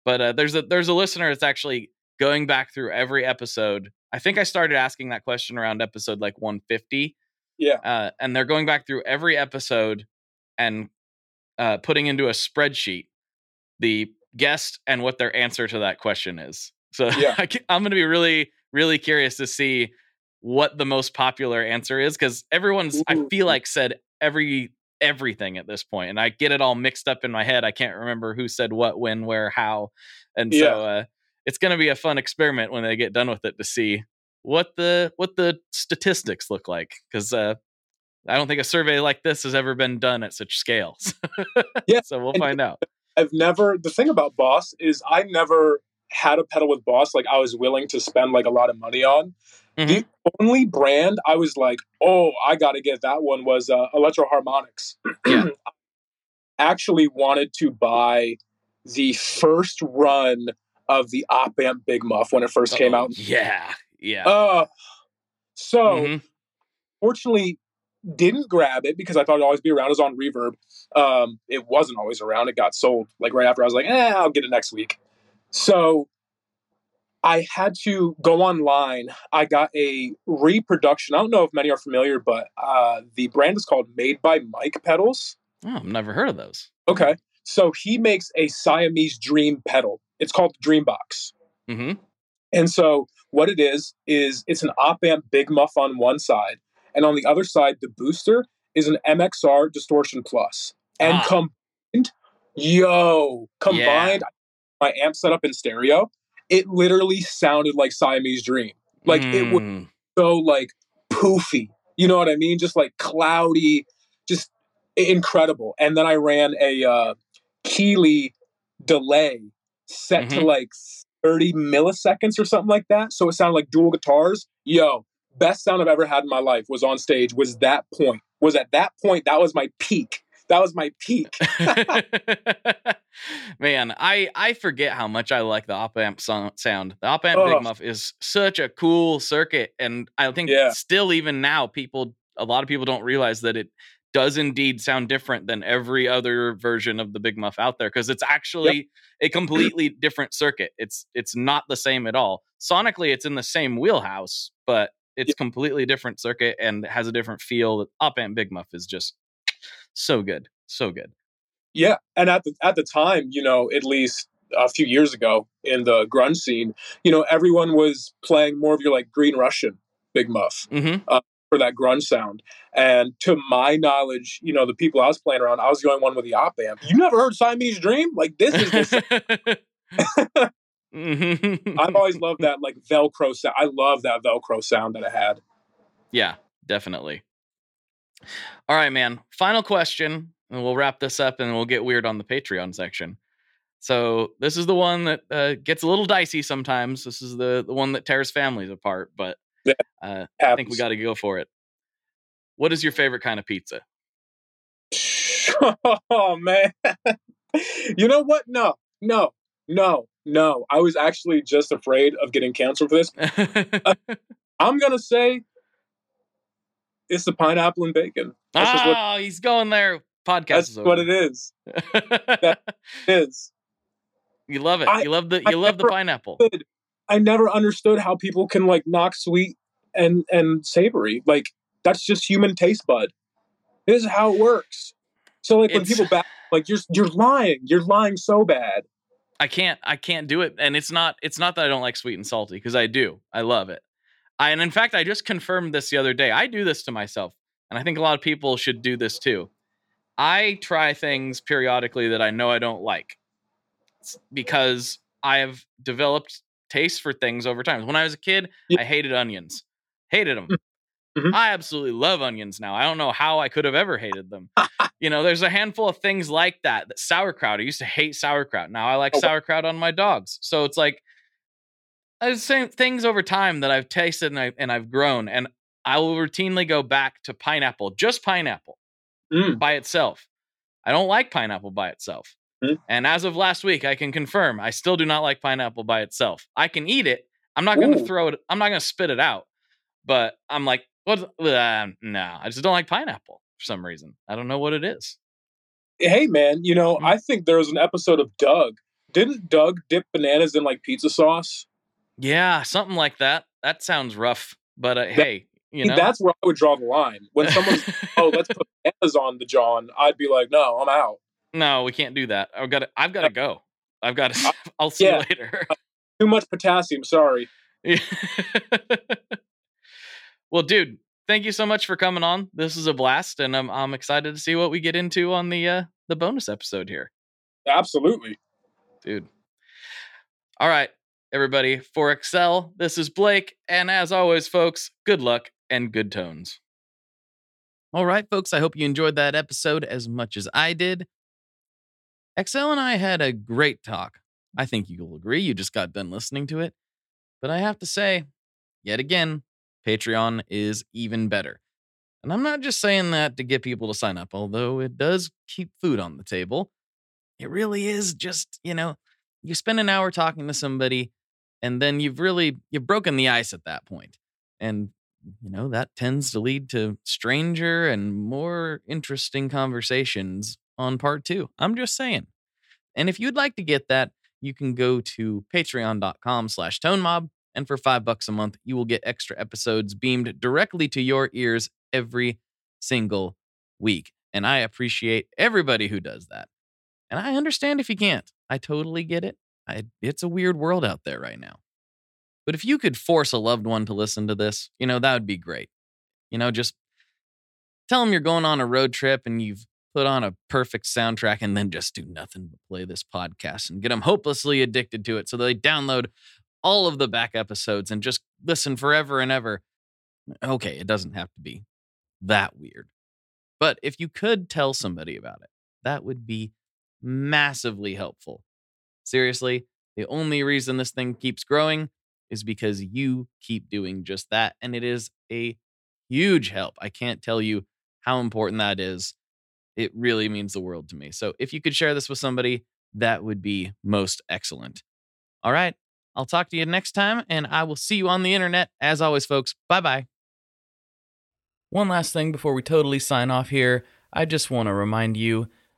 But uh, there's a there's a listener that's actually going back through every episode. I think I started asking that question around episode like 150. yeah. uh, and they're going back through every episode and uh, putting into a spreadsheet the guest and what their answer to that question is. So (laughs) Yeah. I am going to be really, really curious to see what the most popular answer is because everyone's I feel like said every everything at this point, and I get it all mixed up in my head. I can't remember who said what, when, where, how, and so uh, it's going to be a fun experiment when they get done with it to see what the what the statistics look like because uh, I don't think a survey like this has ever been done at such scales. Yeah, (laughs) so we'll find out. I've never. The thing about Boss is I never had a pedal with Boss like I was willing to spend like a lot of money on. Mhm. The only brand I was like, oh, I got to get that one was uh, Electro-Harmonix. Yeah. (clears throat) Actually, wanted to buy the first run of the Op Amp Big Muff when it 1st came Oh, out. Yeah, yeah. Uh, so Mhm. fortunately didn't grab it because I thought it'd always be around. It was on Reverb. Um, it wasn't always around. It got sold like right after. I was like, eh, I'll get it next week. So I had to go online. I got a reproduction. I don't know if many are familiar, but uh, the brand is called Made by Mike Pedals. Oh, I've never heard of those. Okay. So he makes a Siamese Dream pedal. It's called Dreambox. hmm And so what it is is it's an op amp big muff on one side, and on the other side, the booster is an MXR distortion plus. And Ah. combined, yo, combined, my amp set up in stereo, it literally sounded like Siamese Dream. Like it was Mm. so like poofy. You know what I mean? Just like cloudy, just incredible. And then I ran a uh, Keeley delay set to Mhm. like 30 milliseconds or something like that. So it sounded like dual guitars. Yo, best sound I've ever had in my life was on stage. Was that point? Was at that point? That was my peak. That was my peak. (laughs) Man, I I forget how much I like the op amp so- sound. The op amp Big Muff is such a cool circuit, and I think Yeah. still even now, people a lot of people don't realize that it does indeed sound different than every other version of the Big Muff out there because it's actually a (clears throat) completely different circuit. It's it's not the same at all. Sonically, it's in the same wheelhouse, but it's completely different circuit and has a different feel. Op amp Big Muff is just so good, so good. Yeah, and at the at the time, you know, at least a few years ago in the grunge scene, you know, everyone was playing more of your like Green Russian Big Muff hmm for that grunge sound. And to my knowledge, you know, the people I was playing around, I was the only one with the op amp. You never heard Siamese Dream? Like this is the (laughs) (laughs) I've always loved that like Velcro sound. I love that Velcro sound that it had. Yeah, definitely. All right, man. Final question, and we'll wrap this up and we'll get weird on the Patreon section. So this is the one that uh, gets a little dicey sometimes. This is the the one that tears families apart, but uh, I think we got to go for it. What is your favorite kind of pizza? (laughs) oh man. (laughs) you know what? No, no, no, no. I was actually just afraid of getting canceled for this. (laughs) I'm gonna say it's the pineapple and bacon. That's just what, oh, he's going there. Podcast that's is what it is. (laughs) It is. you love it. I- you love the I you love the pineapple. I never understood how people can like knock sweet and and savory. Like that's just human taste bud. This is how it works. So like when It's- people back, like you're you're lying. You're lying so bad. I can't I can't do it and it's not it's not that I don't like sweet and salty because I do. I love it. I, and in fact I just confirmed this the other day. I do this to myself and I think a lot of people should do this too. I try things periodically that I know I don't like because I have developed taste for things over time. When I was a kid. I hated onions. Hated them. Mhm. I absolutely love onions now. I don't know how I could have ever hated them. (laughs) you know, there's a handful of things like that. That sauerkraut. I used to hate sauerkraut. Now I like Oh, sauerkraut on my dogs. So it's like there's same things over time that I've tasted and, I, and I've grown. And I will routinely go back to pineapple, just pineapple Mm. by itself. I don't like pineapple by itself. Mhm. And as of last week, I can confirm I still do not like pineapple by itself. I can eat it. I'm not going to throw it. I'm not going to spit it out. But I'm like, what? Uh, no, I just don't like pineapple for some reason. I don't know what it is. Hey man, you know Mm. I think there was an episode of Doug. Didn't Doug dip bananas in like pizza sauce? Yeah, something like that. That sounds rough. But uh, hey, you know, That's where I would draw the line. When someone's oh let's put (laughs) bananas on the John, I'd be like no, I'm out. no, we can't do that. I've got to. I've got to go. I've got to. (laughs) I'll see yeah. you later. Too much potassium. Sorry. (laughs) Well, dude, thank you so much for coming on. This is a blast, and I'm I'm excited to see what we get into on the uh the bonus episode here. Absolutely. Dude. All right, everybody. For Excel, this is Blake, and as always, folks, good luck and good tones. All right, folks, I hope you enjoyed that episode as much as I did. Excel and I had a great talk. I think you'll agree. You just got done listening to it. But I have to say, yet again, Patreon is even better. And I'm not just saying that to get people to sign up, although it does keep food on the table. It really is just, you know, you spend an hour talking to somebody and then you've really you've broken the ice at that. And you know, that tends to lead to stranger and more interesting conversations on part 2. I'm just saying. And if you'd like to get that, you can go to patreon.com slash tonemob and for five bucks a month, you will get extra episodes beamed directly to your ears every single week. And I appreciate everybody who does that. And I understand if you can't. I totally get it. It's a weird world out there right now. But if you could force a loved one to listen to this, you know, that would be great. You know, just tell them you're going on a road trip and you've put on a perfect soundtrack and then just do nothing but play this podcast and get them hopelessly addicted to it so they download all of the back episodes and just listen forever and ever. Okay, it doesn't have to be that weird. But if you could tell somebody about it, that would be massively helpful. Seriously, the only reason this thing keeps growing is because you keep doing just that. And it is a huge help. I can't tell you how important that is it really means the world to me. So if you could share this with somebody, that would be most excellent. All right. I'll talk to you next time, and I will see you on the internet. As always, folks, bye bye. One last thing before we totally sign off here. I just want to remind you